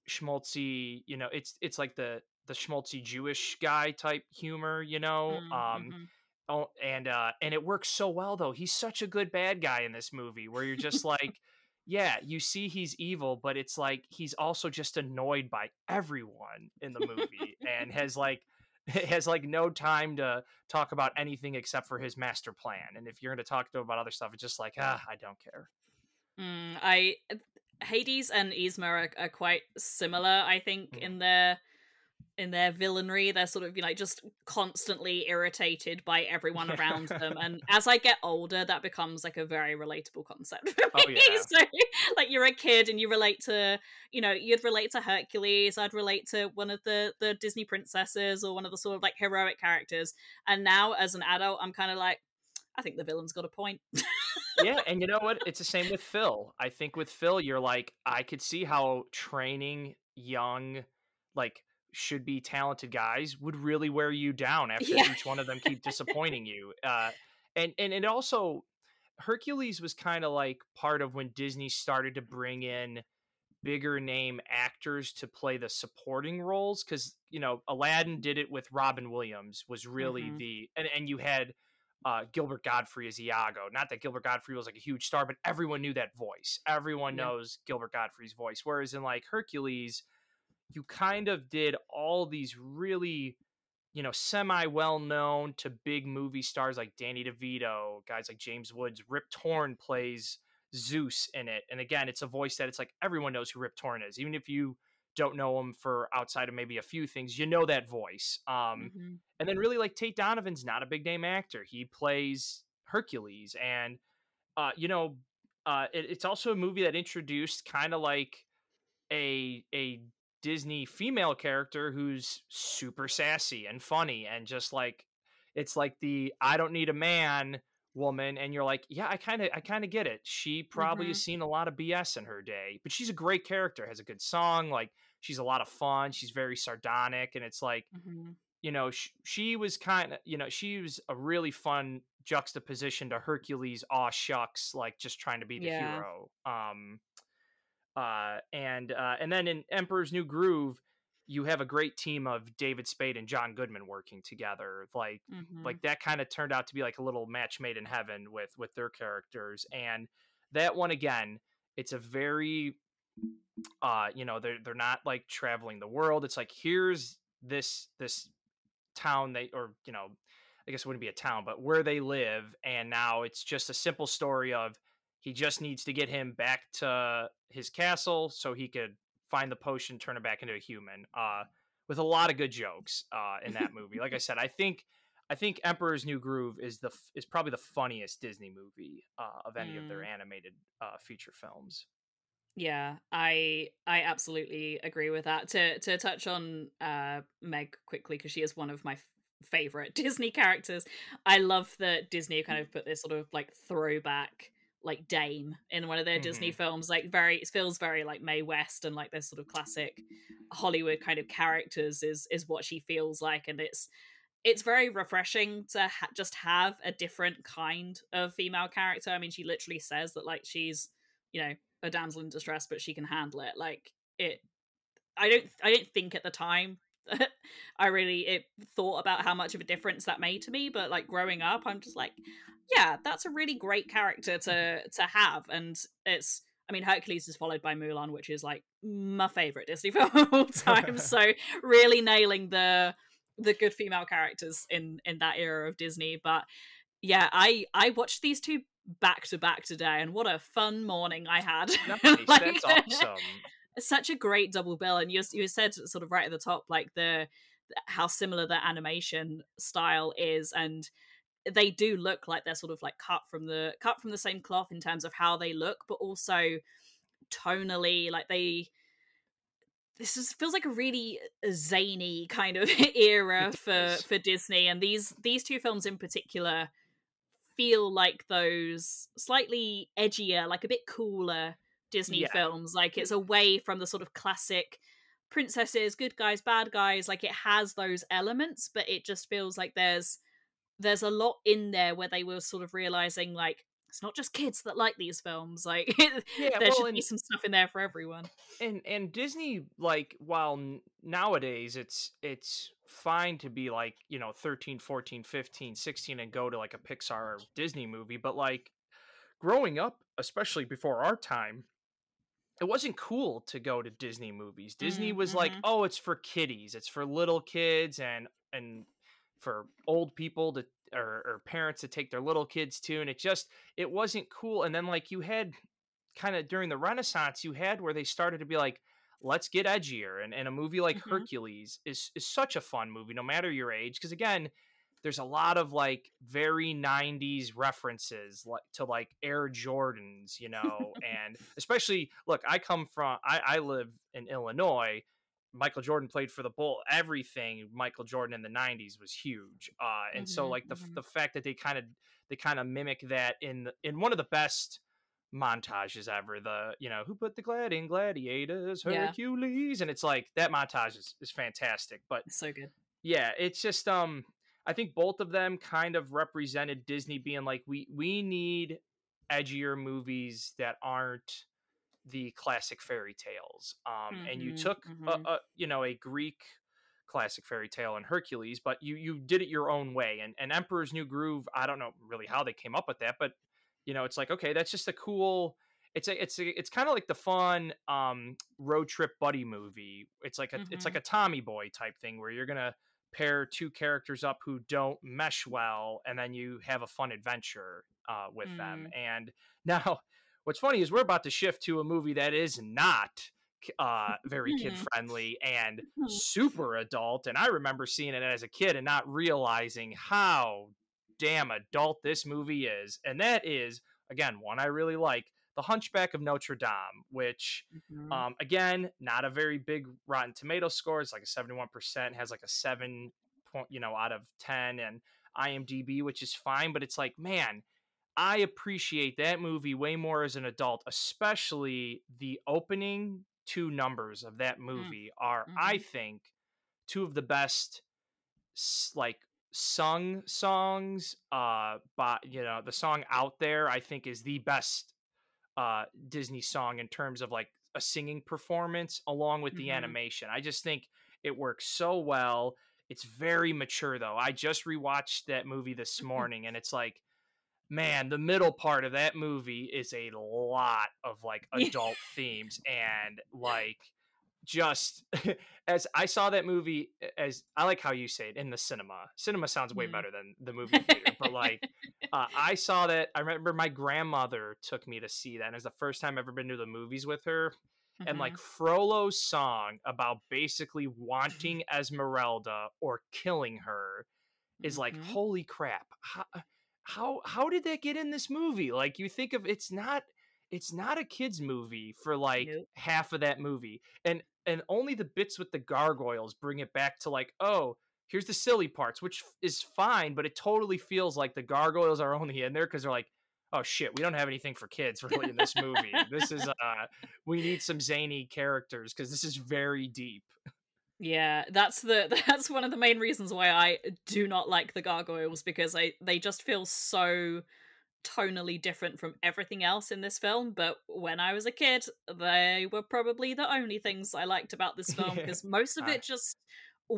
schmaltzy you know it's it's like the the schmaltzy jewish guy type humor you know Mm, um mhm. oh and uh and it works so well though he's such a good bad guy in this movie where you're just like yeah you see he's evil but it's like he's also just annoyed by everyone in the movie and has like has like no time to talk about anything except for his master plan and if you're going to talk to him about other stuff it's just like ah i don't care Mm, I Hades and Yzma are, are quite similar, I think, Mm. in their in their villainry. They're sort of you know, like just constantly irritated by everyone around them. And as I get older, that becomes like a very relatable concept for oh, me. Oh, yeah. So like you're a kid and you relate to you know, you'd relate to Hercules, I'd relate to one of the the Disney princesses or one of the sort of like heroic characters. And now as an adult, I'm kind of like, I think the villain's got a point. yeah, and you know what? It's the same with Phil. I think with Phil, you're like, I could see how training young, like, should be talented guys would really wear you down after Yeah. each one of them keep disappointing you. Uh, and and it also, Hercules was kind of like part of when Disney started to bring in bigger name actors to play the supporting roles because you know Aladdin did it with Robin Williams was really Mhm. the and and you had uh, Gilbert Gottfried as Iago. Not that Gilbert Gottfried was like a huge star, but everyone knew that voice. Everyone Yeah. knows Gilbert Gottfried's voice. Whereas in like Hercules, you kind of did all these really, you know, semi well known to big movie stars like Danny DeVito, guys like James Woods. Rip Torn plays Zeus in it. And again, it's a voice that it's like everyone knows who Rip Torn is. Even if you don't know him for outside of maybe a few things, you know that voice. Um, Mhm. and then really like Tate Donovan's not a big name actor. He plays Hercules, and uh, you know, uh, it, it's also a movie that introduced kind of like a a Disney female character who's super sassy and funny and just like it's like the I don't need a man woman and you're like yeah i kind of i kind of get it she probably mm-hmm. has seen a lot of bs in her day but she's a great character has a good song like she's a lot of fun she's very sardonic and it's like mm-hmm. you know she, she was kind of you know she was a really fun juxtaposition to hercules aw shucks like just trying to be the yeah. hero um uh and uh and then in emperor's new groove you have a great team of David Spade and John Goodman working together. Like mm-hmm. like that kind of turned out to be like a little match made in heaven with with their characters. And that one again, it's a very uh you know they're they're not like traveling the world. It's like here's this this town they or you know I guess it wouldn't be a town, but where they live, and now it's just a simple story of he just needs to get him back to his castle so he could find the potion, turn it back into a human. Uh, with a lot of good jokes uh, in that movie. like I said, I think I think Emperor's New Groove is the is probably the funniest Disney movie uh, of any mm. of their mm. animated uh, feature films. Yeah, I I absolutely agree with that. To to touch on uh, Meg quickly because she is one of my f- favorite Disney characters. I love that Disney kind of put this sort of like throwback like Dame in one of their mm-hmm. Disney films. Like very, it feels very like Mae West and like this sort of classic Hollywood kind of characters is is what she feels like, and it's it's very refreshing to ha- just have a different kind of female character. I mean, she literally says that like she's you know a damsel in distress, but she can handle it. Like it, I don't I don't think at the time I really it thought about how much of a difference that made to me, but like growing up, I'm just like, yeah, that's a really great character to to have, and it's. I mean, Hercules is followed by Mulan, which is like my favorite Disney film of all time. so really nailing the the good female characters in in that era of Disney. But yeah, I I watched these two back to back today, and what a fun morning I had! Nice, like, that's awesome. Such a great double bill, and you you said sort of right at the top, like the how similar the animation style is, and they do look like they're sort of like cut from the cut from the same cloth in terms of how they look, but also tonally, like they this is, feels like a really zany kind of era for for Disney, and these these two films in particular feel like those slightly edgier, like a bit cooler Disney yeah. films. Like it's away from the sort of classic princesses, good guys, bad guys. Like it has those elements, but it just feels like there's there's a lot in there where they were sort of realizing like it's not just kids that like these films like yeah, there well, should and, be some stuff in there for everyone and and disney like while nowadays it's it's fine to be like you know 13 14 15 16 and go to like a pixar or disney movie but like growing up especially before our time it wasn't cool to go to disney movies disney mm-hmm. was like mm-hmm. oh it's for kiddies it's for little kids and and for old people to or, or parents to take their little kids to and it just it wasn't cool and then like you had kind of during the renaissance you had where they started to be like let's get edgier and, and a movie like mm-hmm. hercules is is such a fun movie no matter your age because again there's a lot of like very 90s references like to like air jordans you know and especially look i come from i, I live in illinois Michael Jordan played for the Bull. Everything Michael Jordan in the '90s was huge, uh, and mm-hmm, so like the mm-hmm. the fact that they kind of they kind of mimic that in the, in one of the best montages ever. The you know who put the glad in gladiators Hercules, yeah. and it's like that montage is, is fantastic. But it's so good. Yeah, it's just um I think both of them kind of represented Disney being like we we need edgier movies that aren't the classic fairy tales. Um, mm-hmm, and you mm-hmm, took mm-hmm. a, a, you know a Greek classic fairy tale and Hercules, but you you did it your own way. And and Emperor's New Groove, I don't know really how they came up with that, but you know it's like okay, that's just a cool. It's a it's a, it's kind of like the fun um, road trip buddy movie. It's like a mm-hmm. it's like mm-hmm. a Tommy Boy type thing where you're gonna pair two characters up who don't mesh well, and then you have a fun adventure uh, with mm. them. And now What's funny is we're about to shift to a movie that is not uh, very kid mm-hmm. friendly and mm-hmm. super adult. And I remember seeing it as a kid and not realizing how damn adult this movie is. And that is, again, one I really like The Hunchback of Notre Dame, which Mhm. um, again, not a very big Rotten Tomato score. It's like a 71%, has like a seven point, you know, out of 10 and IMDb, which is fine, but it's like, man, I appreciate that movie way more as an adult, especially the opening two numbers of that movie are, I think, two of the best like sung songs uh by you know the song out there i think is the best uh disney song in terms of like a singing performance along with the Mhm. animation. I just think it works so well. It's very mature though. I just rewatched that movie this morning and it's like man the middle part of that movie is a lot of like adult themes and like just as I saw that movie as I like how you say it in the cinema. Cinema sounds way Mm. better than the movie theater, but like uh, I saw that. I remember my grandmother took me to see that, and it was the first time I've ever been to the movies with her. And like Mhm. Frollo's song about basically wanting Esmeralda or killing her is like Mhm. holy crap how, how how did that get in this movie? Like you think of it's not it's not a kids movie for like Nope. half of that movie and and only the bits with the gargoyles bring it back to like oh here's the silly parts which is fine but it totally feels like the gargoyles are only in there because they're like oh shit we don't have anything for kids really in this movie. This is uh we need some zany characters because this is very deep Yeah, that's the that's one of the main reasons why I do not like the gargoyles because I they just feel so tonally different from everything else in this film. But when I was a kid, they were probably the only things I liked about this film Yeah. because most of it just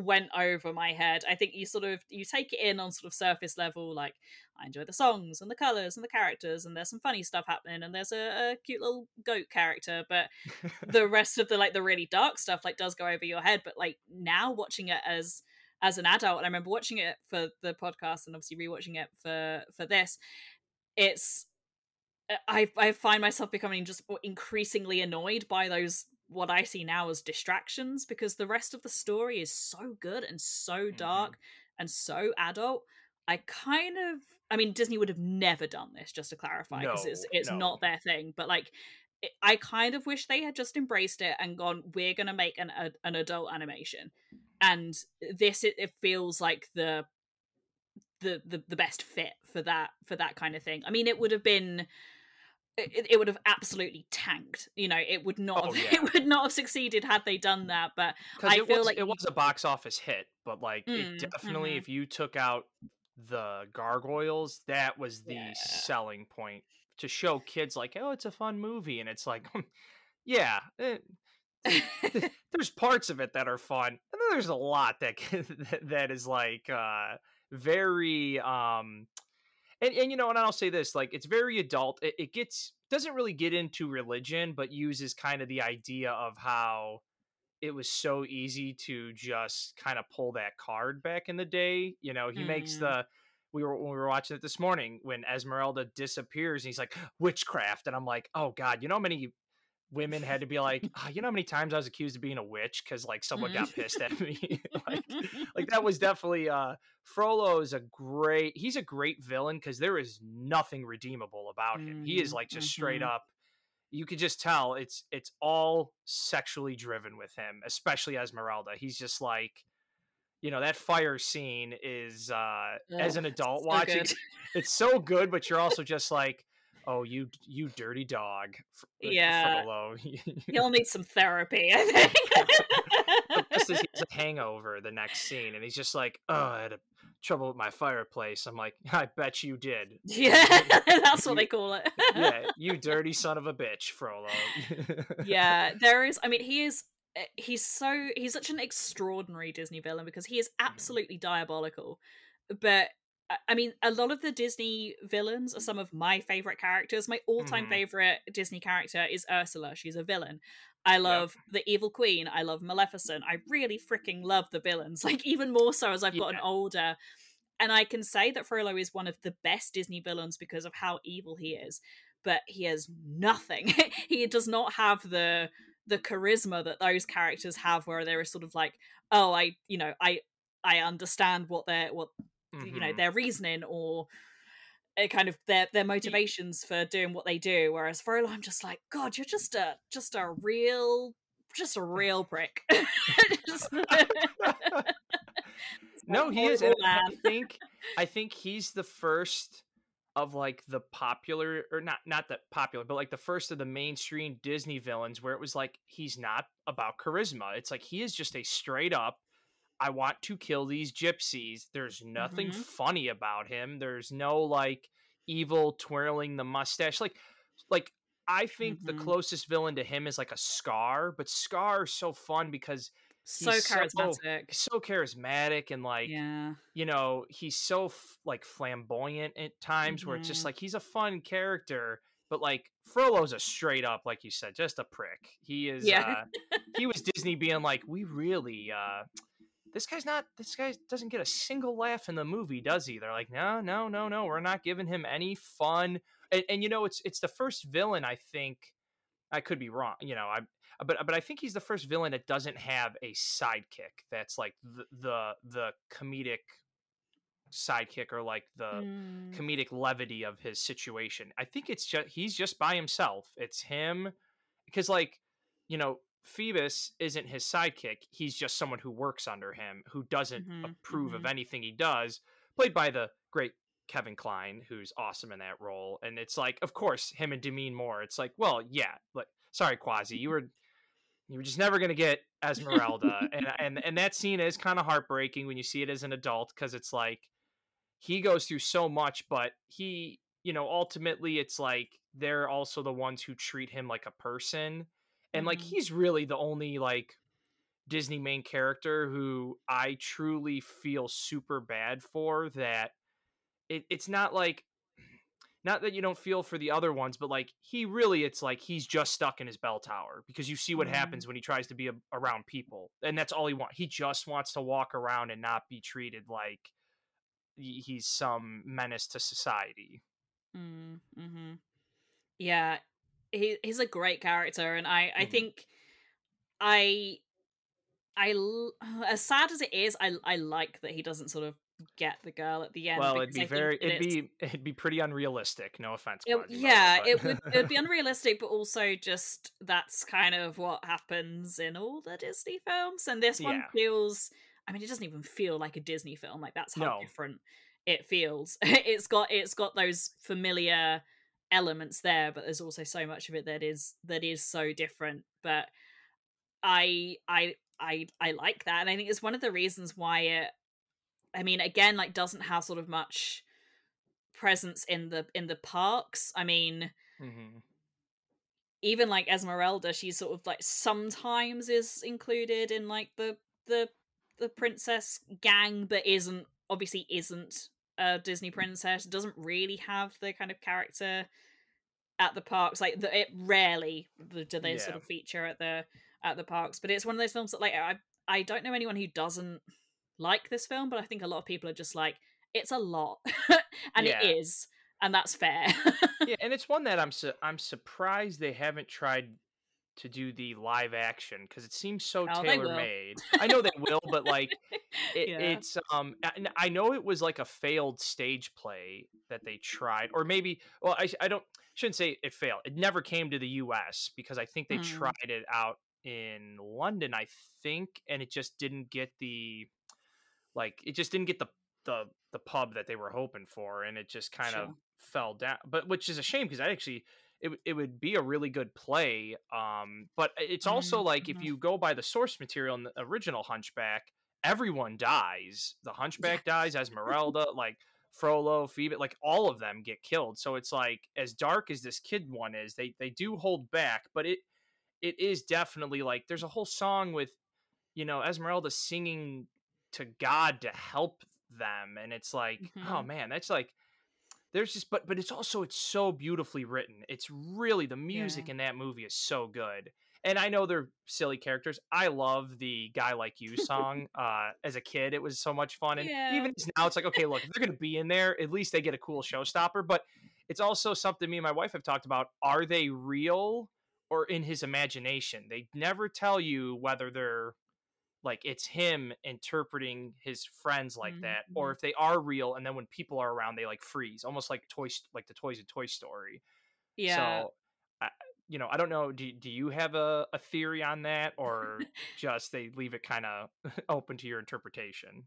went over my head. I think you sort of you take it in on sort of surface level, like I enjoy the songs and the colors and the characters, and there's some funny stuff happening, and there's a, a cute little goat character, but the rest of the like the really dark stuff like does go over your head but like now watching it as as an adult and i remember watching it for the podcast and obviously rewatching it for for this it's i i find myself becoming just increasingly annoyed by those what i see now as distractions because the rest of the story is so good and so dark mm-hmm. and so adult i kind of i mean disney would have never done this just to clarify because it's it's no. not their thing but like it- I kind of wish they had just embraced it and gone, we're going to make an a, an adult animation, and this it, it feels like the, the the the best fit for that for that kind of thing. I mean, it would have been. It, it would have absolutely tanked. You know, it would not. Oh, have, yeah. It would not have succeeded had they done that. But I feel was like it was a box office hit, but like Mm, it definitely, mhm. if you took out the gargoyles, that was the Yeah. selling point to show kids like, oh, it's a fun movie, and it's like, yeah, eh, th- there's parts of it that are fun, and then there's a lot that that- that is like uh very um. And, and you know, and I'll say this: like, it's very adult. It, it gets doesn't really get into religion, but uses kind of the idea of how it was so easy to just kind of pull that card back in the day. You know, he makes Mm. the we were when we were watching it this morning when Esmeralda disappears and he's like witchcraft, and I'm like, oh god, you know how many women had to be like, "Ah, you know how many times I was accused of being a witch because like someone got Mm. pissed at me, like like that was definitely uh Frollo is a great he's a great villain because there is nothing redeemable about him. He is Mm, like just straight mhm. up you could just tell it's it's all sexually driven with him, especially Esmeralda. He's just like you know, that fire scene is uh as an adult so watching it's so good, but you're also just like, oh, you you dirty dog. Uh, Yeah. Frollo. He'll need some therapy, I think. this is he has a hangover the next scene, and he's just like, "Oh, I had a, trouble with my fireplace." I'm like, "I bet you did." yeah, that's what they call it. yeah, you dirty son of a bitch, Frollo. yeah, there is. I mean, he is. uh, He's so he's such an extraordinary Disney villain because he is Mm. absolutely diabolical. But I- mean, a lot of the Disney villains are some of my favorite characters. My all-time Mhm. favorite Disney character is Ursula. She's a villain. I love the Evil Queen. I love Maleficent. I really freaking love the villains. Like even more so as I've gotten Yeah. older. And I can say that Frollo is one of the best Disney villains because of how evil he is. But he has nothing. he does not have the the charisma that those characters have, where they're sort of like, oh, I, you know, I, I understand what they're what you know Mhm. their reasoning or uh, kind of their their motivations for doing what they do. Whereas Frollo, I'm just like, God, you're just a just a real just a real prick. no, he is. I think I think he's the first of like the popular or not not that popular, but like the first of the mainstream Disney villains where it was like he's not about charisma. It's like he is just a straight up I want to kill these gypsies. There's nothing mm-hmm. funny about him. There's no like evil twirling the mustache. Like like I think mm-hmm. the closest villain to him is like a Scar, but Scar is so fun because so charismatic, so, so, charismatic, and like yeah, you know, he's so f- like flamboyant at times mm-hmm. where it's just mm-hmm. like he's a fun character. But like Frollo's a straight up, like you said, just a prick. He is. Yeah. uh, he was Disney being like, we really. uh this guy's not this guy doesn't get a single laugh in the movie does he? They're like no no no no we're not giving him any fun. And, and, you know it's it's the first villain i think i could be wrong you know i but but i think he's the first villain that doesn't have a sidekick that's like the the, the comedic sidekick or like the mm. comedic levity of his situation. I think it's just he's just by himself. It's him because like you know Phoebus isn't his sidekick. He's just someone who works under him, who doesn't mm-hmm, approve mm-hmm. of anything he does, played by the great Kevin Kline, who's awesome in that role. And it's like, of course, him and Demi Moore. It's like, well, yeah, like, sorry, Quasi, you were you were just never gonna get Esmeralda, and and and that scene is kind of heartbreaking when you see it as an adult because it's like he goes through so much, but he, you know, ultimately, it's like they're also the ones who treat him like a person and mm-hmm. like he's really the only like Disney main character who I truly feel super bad for that it, it's not like not that you don't feel for the other ones but like he really it's like he's just stuck in his bell tower because you see what mm-hmm. happens when he tries to be a, around people and that's all he wants he just wants to walk around and not be treated like he's some menace to society mm-hmm. yeah he he's a great character, and I I mm-hmm. think I I as sad as it is, I I like that he doesn't sort of get the girl at the end. Well, it'd be very it'd be it'd be pretty unrealistic. No offense. It, yeah, it would it would be unrealistic, but also just that's kind of what happens in all the Disney films, and this one yeah. feels. I mean, it doesn't even feel like a Disney film. Like that's how no. different it feels. it's got it's got those familiar elements there but there's also so much of it that is that is so different but i i i i like that and i think it's one of the reasons why it i mean again like doesn't have sort of much presence in the in the parks i mean mm-hmm. even like esmeralda she's sort of like sometimes is included in like the the the princess gang but isn't obviously isn't a Disney princess doesn't really have the kind of character at the parks. Like the, it rarely do they yeah. sort of feature at the at the parks, but it's one of those films that like I I don't know anyone who doesn't like this film, but I think a lot of people are just like it's a lot, and yeah. it is, and that's fair. yeah, and it's one that I'm su- I'm surprised they haven't tried to do the live action because it seems so oh, tailor made. I know they will, but like it, yeah. it's um I know it was like a failed stage play that they tried, or maybe well I I don't shouldn't say it failed. It never came to the U.S. because I think they mm. tried it out in London, I think, and it just didn't get the like it just didn't get the the the pub that they were hoping for, and it just kind sure. of fell down. But which is a shame because I actually it, it would be a really good play. Um, but it's also mm-hmm. like if mm-hmm. you go by the source material in the original Hunchback, everyone dies. The Hunchback yeah. dies, Esmeralda, like Frollo, Phoebe, like all of them get killed. So it's like as dark as this kid one is, they they do hold back, but it it is definitely like there's a whole song with you know Esmeralda singing to God to help them, and it's like oh, mm-hmm. oh man, that's like there's just but but it's also it's so beautifully written. It's really the music yeah. in that movie is so good. And I know they're silly characters. I love the "Guy Like You" song. uh, as a kid, it was so much fun, and yeah. even now, it's like, okay, look, if they're going to be in there, at least they get a cool showstopper. But it's also something me and my wife have talked about. Are they real or in his imagination? They never tell you whether they're like it's him interpreting his friends like Mhm, that or if they are real and then when people are around they like freeze almost like toys like the toys in toy story Yeah. so I, you know i don't know do, do you have a, a theory on that or just they leave it kind of open to your interpretation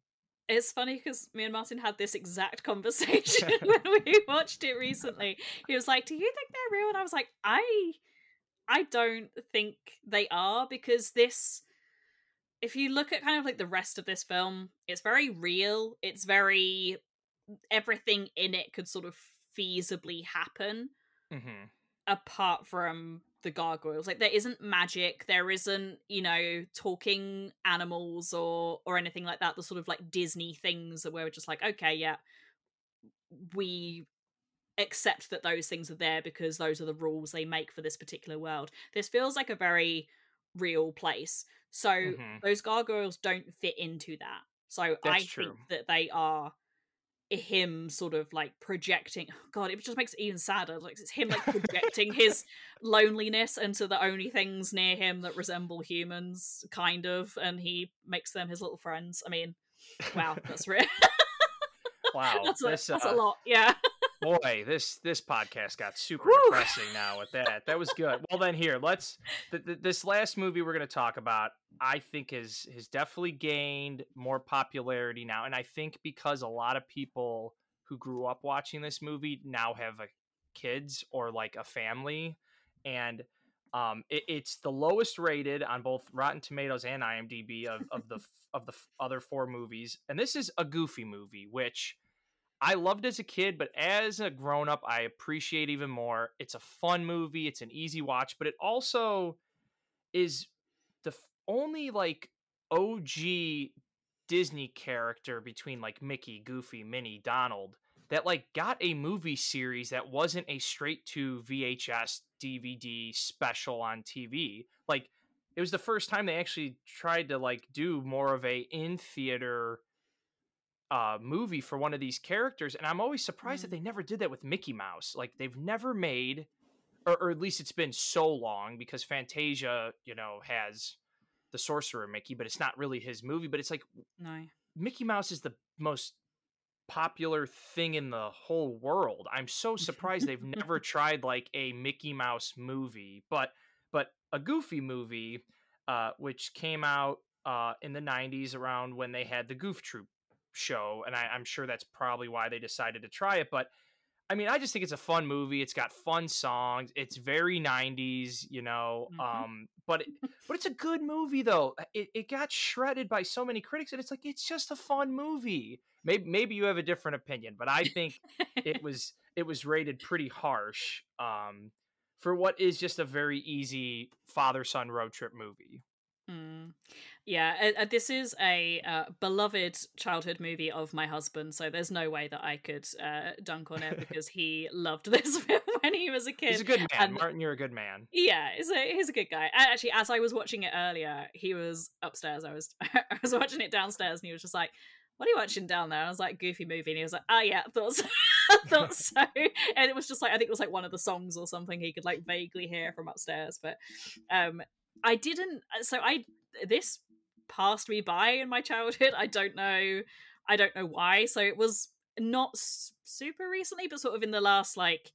It's funny because me and Martin had this exact conversation when we watched it recently. He was like, "Do you think they're real?" And I was like, "I, I don't think they are because this. If you look at kind of like the rest of this film, it's very real. It's very everything in it could sort of feasibly happen mm-hmm. apart from the gargoyles like there isn't magic there isn't you know talking animals or or anything like that the sort of like disney things that we're just like okay yeah we accept that those things are there because those are the rules they make for this particular world this feels like a very real place. So Mhm. those gargoyles don't fit into that. So i That's think that they are him sort of like projecting god it just makes it even sadder like it's him like projecting his loneliness into the only things near him that resemble humans kind of and he makes them his little friends. I mean wow that's real wow that's, a, this, that's uh, a lot yeah boy this this podcast got super depressing now with that. That was good. Well then here let's th- th- this last movie we're going to talk about i think is has definitely gained more popularity now and i think because a lot of people who grew up watching this movie now have a kids or like a family and um it, it's the lowest rated on both rotten tomatoes and imdb of, of the of the other four movies and this is a goofy movie which I loved as a kid, but as a grown up, I appreciate even more. It's a fun movie. It's an easy watch, but it also is the only like OG Disney character between like Mickey, Goofy, Minnie, Donald that like got a movie series that wasn't a straight to VHS DVD special on TV. Like it was the first time they actually tried to like do more of a in theater uh movie for one of these characters and i'm always surprised that Mm. they never did that with mickey mouse like they've never made or, or at least it's been so long because fantasia you know has the sorcerer mickey but it's not really his movie but it's like no mickey mouse is the most popular thing in the whole world i'm so surprised they've never tried like a mickey mouse movie but but a goofy movie uh which came out uh in the 90s around when they had the goof troop show and I, i'm sure that's probably why they decided to try it but i mean i just think it's a fun movie it's got fun songs it's very 90s you know Mhm. um but it, but it's a good movie though. It, it got shredded by so many critics and it's like it's just a fun movie. Maybe maybe you have a different opinion but i think it was it was rated pretty harsh um for what is just a very easy father son road trip movie Mm. Yeah, uh, uh, this is a uh, beloved childhood movie of my husband, so there's no way that I could uh, dunk on it because he loved this film when he was a kid. he's a good man and- martin you're a good man Yeah, he's a he's a good guy. And Actually, as I was watching it earlier, he was upstairs. I was I was watching it downstairs, and he was just like, "What are you watching down there?" I was like, "Goofy movie," and he was like, "Oh yeah, I thought so." I thought so. And it was just like I think it was like one of the songs or something he could like vaguely hear from upstairs. But um, I didn't. Uh, so I this passed me by in my childhood. I don't know. I don't know why. So it was not super recently, but sort of in the last like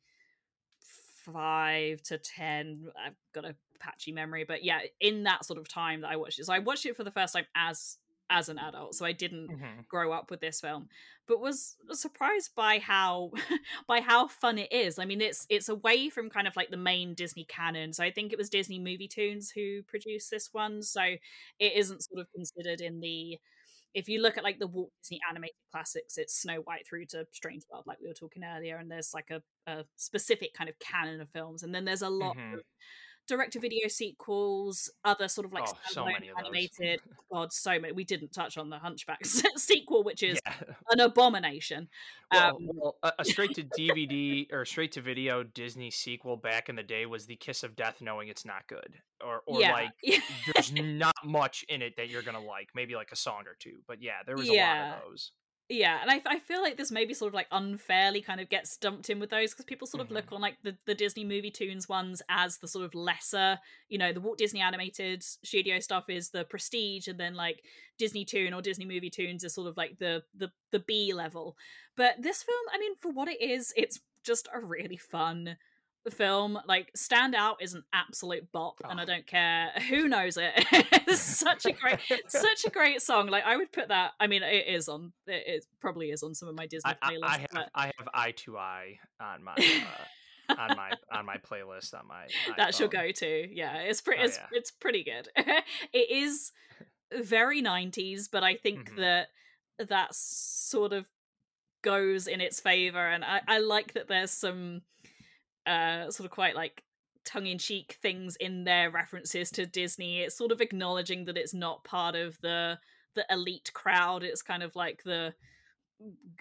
five to ten. I've got a patchy memory, but yeah, in that sort of time that I watched it. So I watched it for the first time as as an adult. So I didn't Mhm. grow up with this film, but was surprised by how by how fun it is. I mean, it's it's away from kind of like the main Disney canon. So I think it was Disney MovieToons who produced this one. So it isn't sort of considered in the if you look at like the Walt Disney animated classics, it's Snow White through to Strange World, like we were talking earlier, and there's like a, a specific kind of canon of films, and then there's a lot Mhm. of direct-to-video sequels, other sort of like Oh, so many of those. animated. God, so many. We didn't touch on the Hunchback sequel, which is yeah an abomination. Well, Um, well, a, a straight to DVD or straight to video Disney sequel back in the day was the Kiss of Death, knowing it's not good, or or yeah, like there's not much in it that you're gonna like. Maybe like a song or two, but yeah, there was a Yeah. lot of those. Yeah, and I, I feel like this maybe sort of like unfairly kind of gets dumped in with those because people sort of Mhm. look on like the, the Disney MovieToons ones as the sort of lesser, you know, the Walt Disney animated studio stuff is the prestige, and then like Disney Toon or Disney movie tunes is sort of like the the the B level. But this film, I mean, for what it is, it's just a really fun film. Like Stand Out is an absolute bop, and I Oh. don't care who knows it. it's such a great such a great song. Like I would put that. I mean, it is on. It is, probably is on some of my Disney I, playlists. I have but I have eye to eye on my uh, on my on my playlist on my. that's your go-to. Yeah, it's pretty. Oh, it's, yeah. it's pretty good. it is very '90s, but I think Mhm. that that sort of goes in its favor, and I, I like that there's some uh sort of quite like tongue-in-cheek things in their references to disney. It's sort of acknowledging that it's not part of the the elite crowd. It's kind of like the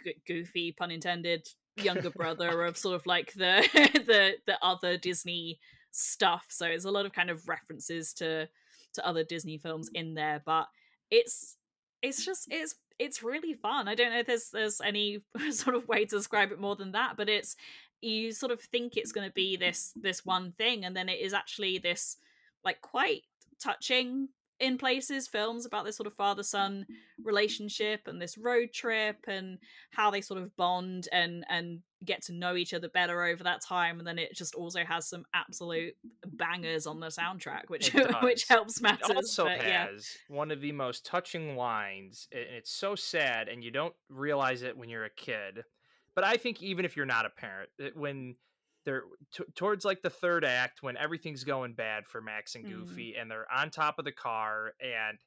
g- goofy pun intended younger brother of sort of like the the the other disney stuff. So there's a lot of kind of references to to other disney films in there but it's it's just it's it's really fun. I don't know if there's there's any sort of way to describe it more than that but it's you sort of think it's going to be this this one thing and then it is actually this like quite touching in places films about this sort of father son relationship and this road trip and how they sort of bond and and get to know each other better over that time and then it just also has some absolute bangers on the soundtrack which which helps matters It also but yeah has one of the most touching lines, and it's so sad, and you don't realize it when you're a kid. But I think even if you're not a parent, that when they're t- towards like the third act, when everything's going bad for Max and Mm. Goofy, and they're on top of the car, and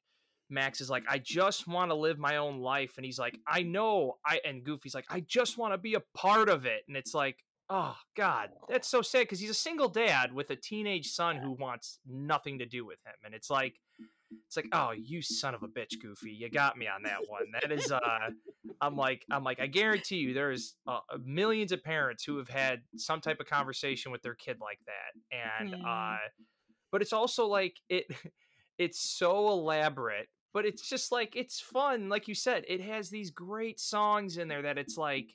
Max is like, "I just want to live my own life," and he's like, "I know," I and Goofy's like, "I just want to be a part of it," and it's like. Oh God, that's so sad because he's a single dad with a teenage son who wants nothing to do with him, and it's like, it's like, oh, you son of a bitch, Goofy, you got me on that one. That is, uh, I'm like, I'm like, I guarantee you, there's uh, millions of parents who have had some type of conversation with their kid like that, and Hmm. uh, but it's also like it, it's so elaborate, but it's just like it's fun, like you said, it has these great songs in there that it's like,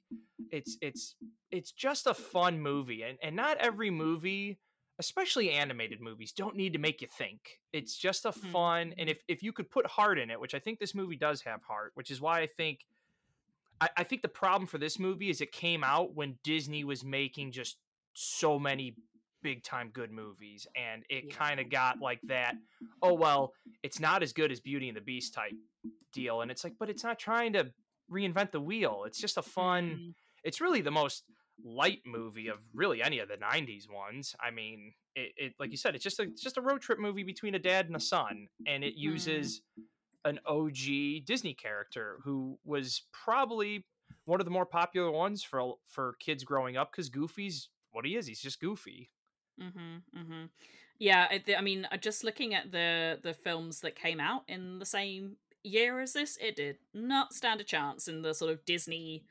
it's it's it's just a fun movie, and and not every movie especially animated movies don't need to make you think it's just a fun and if, if you could put heart in it which i think this movie does have heart which is why i think I, I think the problem for this movie is it came out when disney was making just so many big time good movies and it Yeah. kind of got like that oh well it's not as good as beauty and the beast type deal and it's like but it's not trying to reinvent the wheel it's just a fun Mm. it's really the most light movie of really any of the 90s ones. I mean it, it like you said it's just a it's just a road trip movie between a dad and a son and it uses an og disney character who was probably one of the more popular ones for for kids growing up because goofy's what he is he's just goofy. Mm-hmm, mm-hmm. Yeah, I, th- I mean, uh, just looking at the the films that came out in the same year as this, it did not stand a chance in the sort of Disney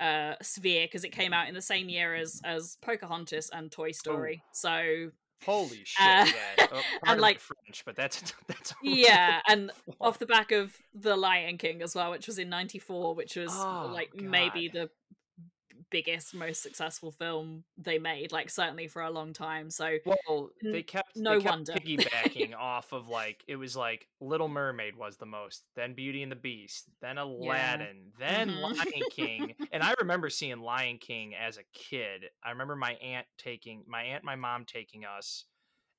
uh sphere because it came out in the same year as as Pocahontas and Toy Story. So holy shit Uh, yeah pardon like- french but that's that's yeah, and off the back of The Lion King as well, which was in '94, which was Oh, like maybe the biggest, most successful film they made, like certainly for a long time. So Well, they kept no they kept wonder. piggybacking off of like it was like Little Mermaid was the most, then Beauty and the Beast, then Aladdin, then Mhm. Lion King. And I remember seeing Lion King as a kid. I remember my aunt taking my aunt, my mom taking us,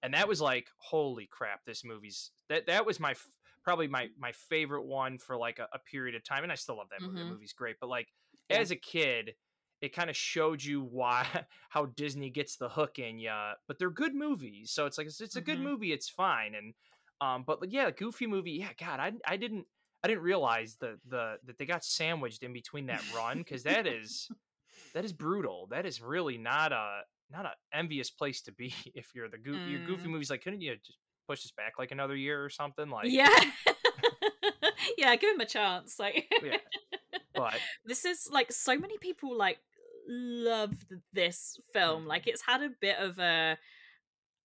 and that was like, holy crap, this movie's that that was my f- probably my my favorite one for like a, a period of time, and I still love that movie. That Mhm. movie's great, but like Yeah. as a kid it kind of showed you why how Disney gets the hook in ya. But they're good movies, so it's like it's, it's a good Mhm. movie. It's fine, and um, but yeah, Goofy movie. Yeah, God, I I didn't I didn't realize the the that they got sandwiched in between that run because that is that is brutal. That is really not a not an envious place to be if you're the Go- your Goofy Mm. movies. Like, couldn't you just push this back like another year or something? Like, yeah, yeah, give him a chance. Like, yeah. But this is like so many people like loved this film. Like, it's had a bit of a.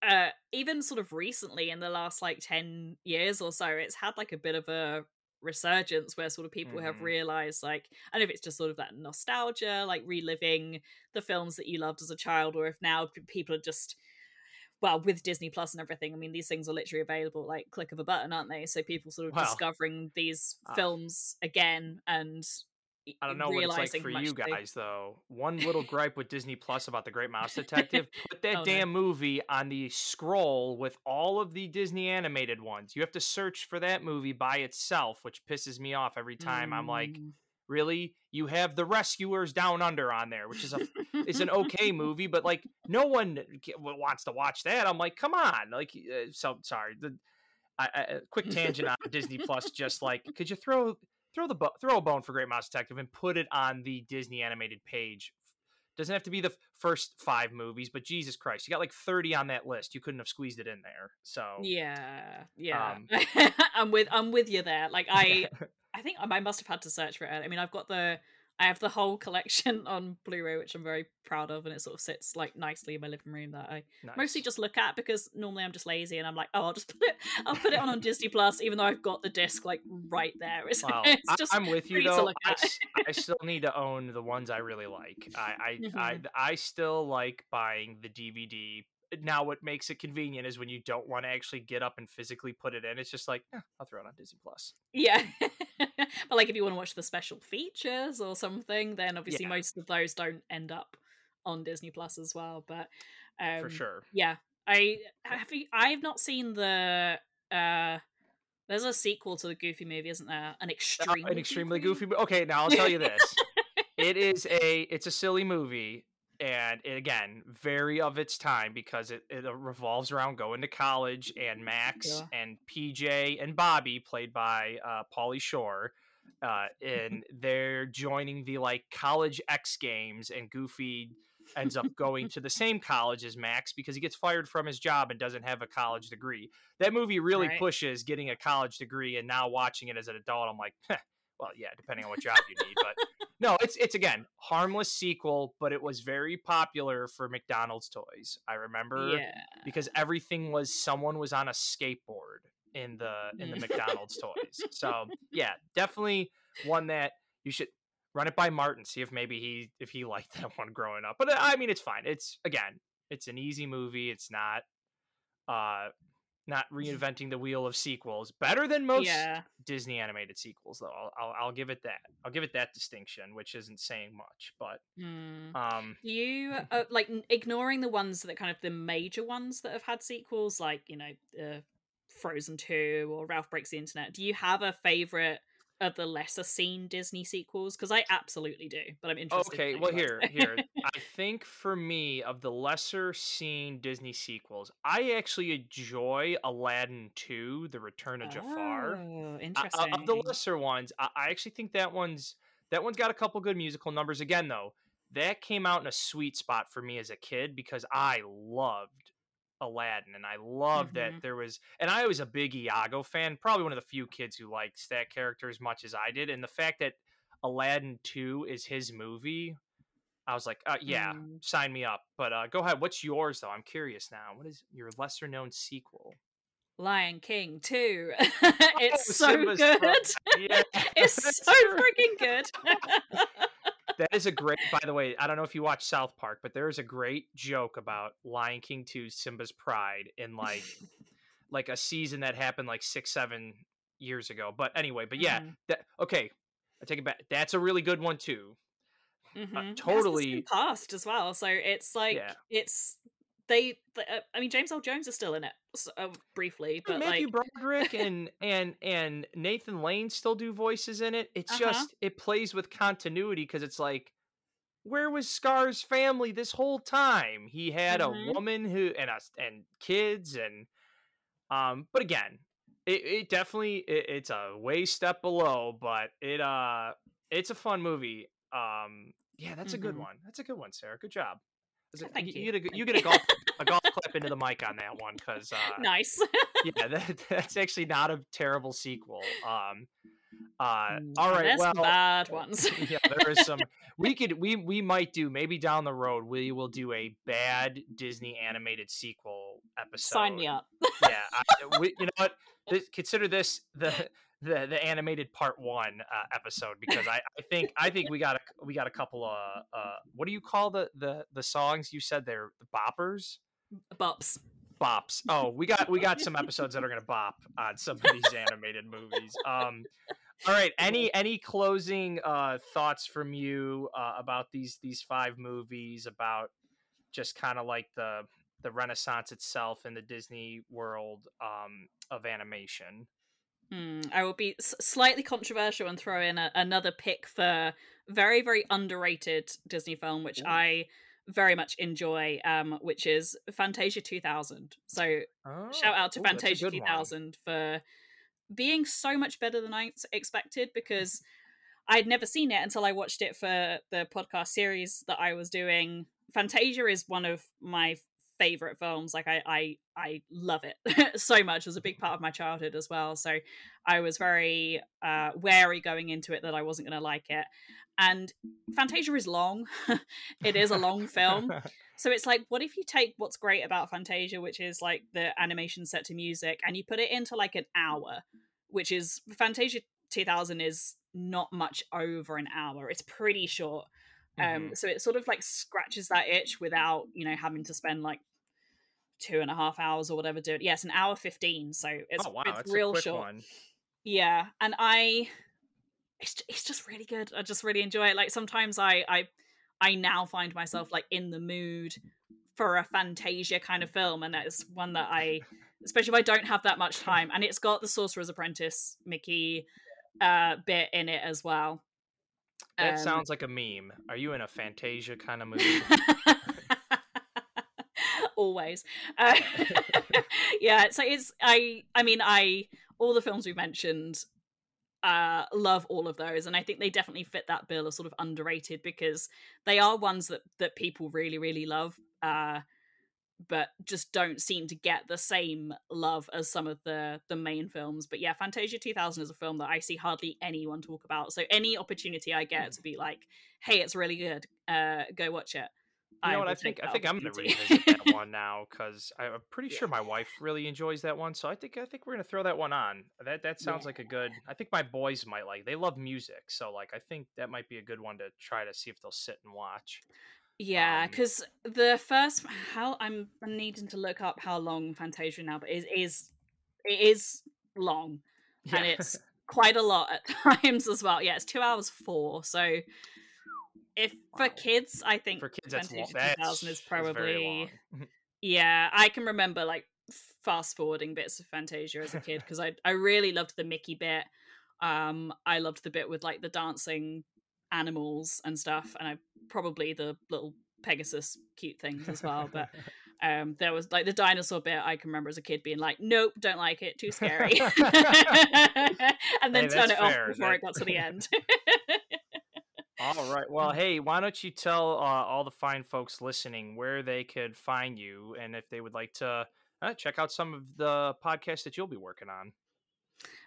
Uh, even sort of recently in the last like 10 years or so it's had like a bit of a resurgence where sort of people Mm-hmm. have realized like I don't know if it's just sort of that nostalgia, like reliving the films that you loved as a child, or if now people are just well with Disney Plus and everything. I mean, these things are literally available like click of a button, aren't they? So people sort of discovering these uh, films again and I don't know what it's like for you guys though. One little gripe with Disney Plus about the Great Mouse Detective: put that Oh, no. damn movie on the scroll with all of the Disney animated ones. You have to search for that movie by itself, which pisses me off every time. I'm like, Mm. really? You have the Rescuers Down Under on there, which is a it's an okay movie, but like no one wants to watch that. I'm like, come on, like uh, so sorry. The I, I, a quick tangent on Disney Plus, just like could you throw throw the bo- throw a bone for Great Mouse Detective and put it on the Disney animated page. Doesn't have to be the f- first five movies, but Jesus Christ, you got like 30 on that list. You couldn't have squeezed it in there. So Yeah, yeah. Um, I'm with I'm with you there. Like I I think I must have had to search for it. I mean, I've got the I have the whole collection on Blu-ray, which I'm very proud of, and it sort of sits like nicely in my living room that I mostly just look at because normally I'm just lazy and I'm like, oh, I'll just put it, I'll put it on on Disney Plus, even though I've got the disc like right there. It's, Well, it's I, just I'm with you though. I, I still need to own the ones I really like. I I, I Mhm. I still like buying the DVD. Now, what makes it convenient is when you don't want to actually get up and physically put it in. It's just like, eh, I'll throw it on Disney Plus. Yeah. but like if you want to watch the special features or something, then obviously Yeah. most of those don't end up on Disney Plus as well. But um, for sure. Yeah. I have you, I've not seen the uh there's a sequel to the Goofy movie, isn't there? An Uh, extremely an extremely goofy. mo- Okay, now I'll tell you this. it is a it's a silly movie and it, again very of its time because it, it uh, revolves around going to college and max Yeah. and pj and bobby played by uh pauly shore uh and they're joining the like college x games and goofy ends up going to the same college as max because he gets fired from his job and doesn't have a college degree that movie really Right. pushes getting a college degree and now watching it as an adult i'm like "Heh, well yeah depending on what job you need but no it's it's again harmless sequel but it was very popular for mcdonald's toys i remember Yeah. because everything was someone was on a skateboard in the in the Mm. mcdonald's toys so yeah definitely one that you should run it by martin see if maybe he if he liked that one growing up but uh, i mean it's fine it's again it's an easy movie it's not uh not reinventing the wheel of sequels better than most Yeah. Disney animated sequels, though. I'll, I'll I'll give it that. I'll give it that distinction, which isn't saying much, but Mm. um, you uh, like ignoring the ones that kind of the major ones that have had sequels, like you know, uh, Frozen Two or Ralph Breaks the Internet? Do you have a favorite of the lesser seen Disney sequels? Because I absolutely do, but I'm interested. okay. knowing Well, here here I think for me of the lesser seen Disney sequels, I actually enjoy Aladdin Two: The Return of Jafar. Oh, Uh, interesting. uh, of the lesser ones, I, I actually think that one's that one's got a couple good musical numbers. Again, though, that came out in a sweet spot for me as a kid because I loved Aladdin, and I loved Mhm. that there was. And I was a big Iago fan, probably one of the few kids who likes that character as much as I did. And the fact that Aladdin Two is his movie, I was like, uh, yeah, Mm. sign me up. But uh, go ahead. What's yours though? I'm curious now. What is your lesser known sequel? Lion King Two. it's Oh, so Simba's good. Pride. Yeah, it's so freaking good. that is a great by the way i don't know if you watch south park but there is a great joke about lion king 2 simba's pride in like like a season that happened like six seven years ago but anyway but yeah Mhm. that okay i take it back that's a really good one too. Uh, has the totally- cast as well. So it's like Yeah. it's they. th- uh, I mean, James Earl Jones is still in it s- uh, briefly, but matthew like broderick and and and nathan lane still do voices in it it's Uh-huh. just it plays with continuity because it's like where was scar's family this whole time he had Mhm. a woman who and us and kids and um but again it, it definitely it, it's a way step below but it uh it's a fun movie um yeah that's a good Mhm. one that's a good one sarah good job it- Thank you, you. get a, you get a golf a golf clap into the mic on that one because uh nice. yeah, that, that's actually not a terrible sequel. Um, uh, Mm, all right, There's well, bad ones. yeah, there is some. We could, we, we might do maybe down the road. We will do a bad Disney animated sequel episode. Sign me up. Yeah, I, we, you know what? This, consider this the the the animated part one uh, episode because I, I think I think we got a we got a couple of uh what do you call the the the songs you said they're the boppers? Bops. Bops. Oh we got we got some episodes that are gonna bop on some of these animated movies. Um all right any any closing uh thoughts from you uh, about these these five movies about just kind of like the the renaissance itself in the disney world um of animation Mm, I will be slightly controversial and throw in a- another pick for very, very underrated Disney film, which. I very much enjoy, um, which is Fantasia 2000. So oh, shout out to ooh, Fantasia 2000 one. for being so much better than I expected because I'd never seen it until I watched it for the podcast series that I was doing. Fantasia is one of my favorite films. Like I I I love it so much. It was a big part of my childhood as well. So I was very uh wary going into it that I wasn't going to like it. And Fantasia is long. it is a long film. So it's like what if you take what's great about Fantasia which is like the animation set to music and you put it into like an hour, which is Fantasia 2000 is not much over an hour. It's pretty short. Um, mm-hmm. so it sort of like scratches that itch without you know having to spend like two and a half hours or whatever doing. Yes, an hour fifteen. So it's, oh, wow. it's real short. One. Yeah, and I, it's it's just really good. I just really enjoy it. Like sometimes I I I now find myself like in the mood for a Fantasia kind of film, and that is one that I, especially if I don't have that much time, and it's got the Sorcerer's Apprentice Mickey uh bit in it as well. That um, sounds like a meme. Are you in a Fantasia kind of mood? Always. Uh, yeah, so it's I I mean I all the films we've mentioned uh love all of those and I think they definitely fit that bill of sort of underrated because they are ones that that people really really love. Uh but just don't seem to get the same love as some of the the main films. But yeah, Fantasia 2000 is a film that I see hardly anyone talk about. So any opportunity I get to be like, "Hey, it's really good. Uh, go watch it." You know what? I think I think I'm gonna revisit that one now because I'm pretty yeah. sure my wife really enjoys that one. So I think I think we're gonna throw that one on. That that sounds yeah. like a good. I think my boys might like. They love music, so like I think that might be a good one to try to see if they'll sit and watch. Yeah, because um, the first how I'm needing to look up how long Fantasia now, but it is it is long, yeah. and it's quite a lot at times as well. Yeah, it's two hours four. So if wow. for kids, I think for kids that's 2000 is probably yeah. I can remember like fast forwarding bits of Fantasia as a kid because I I really loved the Mickey bit. Um, I loved the bit with like the dancing animals and stuff, and I probably the little Pegasus cute things as well. But um, there was like the dinosaur bit. I can remember as a kid being like, "Nope, don't like it, too scary," and then hey, turn it fair. off before that... it got to the end. all right. Well, hey, why don't you tell uh, all the fine folks listening where they could find you, and if they would like to uh, check out some of the podcasts that you'll be working on.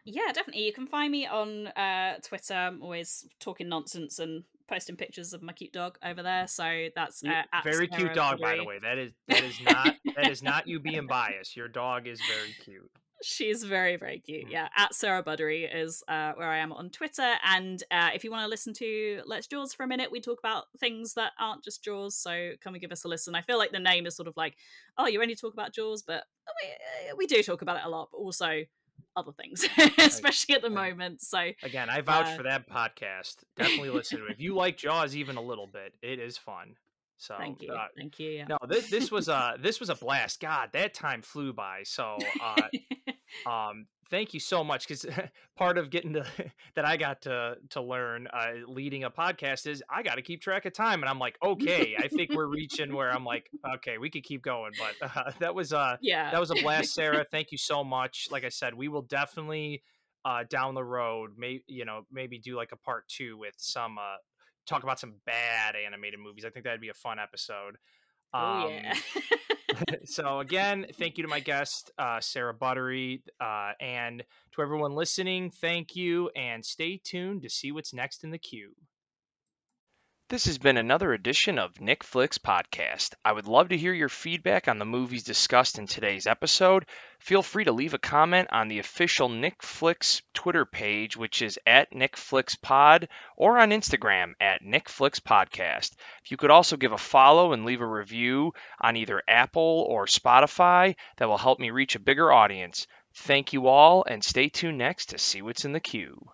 Yeah, definitely. You can find me on uh, Twitter. I'm always talking nonsense and posting pictures of my cute dog over there. So that's uh, very cute dog, by the way. That is that is not that is not you being biased. Your dog is very cute. She's very, very cute. Mm. Yeah. At Sarah Buddery is uh, where I am on Twitter. And uh, if you want to listen to Let's Jaws for a minute, we talk about things that aren't just Jaws. So come and give us a listen. I feel like the name is sort of like, oh, you only talk about Jaws, but we, we do talk about it a lot. But also, other things, especially at the moment. So again, I vouch uh, for that podcast. Definitely listen to it. If you like Jaws even a little bit, it is fun. So thank you, uh, thank you. Yeah. No, this this was a this was a blast. God, that time flew by. So, uh, um, thank you so much because part of getting to that I got to to learn uh, leading a podcast is I got to keep track of time, and I'm like, okay, I think we're reaching where I'm like, okay, we could keep going, but uh, that was uh yeah, that was a blast, Sarah. Thank you so much. Like I said, we will definitely uh down the road, maybe you know maybe do like a part two with some uh talk about some bad animated movies. I think that'd be a fun episode. Um, oh yeah. so again, thank you to my guest uh, Sarah Buddery, uh, and to everyone listening. Thank you, and stay tuned to see what's next in the queue. This has been another edition of Nick Flicks Podcast. I would love to hear your feedback on the movies discussed in today's episode. Feel free to leave a comment on the official Nick Flicks Twitter page, which is at Nick Flicks Pod, or on Instagram at Nick Flicks Podcast. If you could also give a follow and leave a review on either Apple or Spotify, that will help me reach a bigger audience. Thank you all, and stay tuned next to see what's in the queue.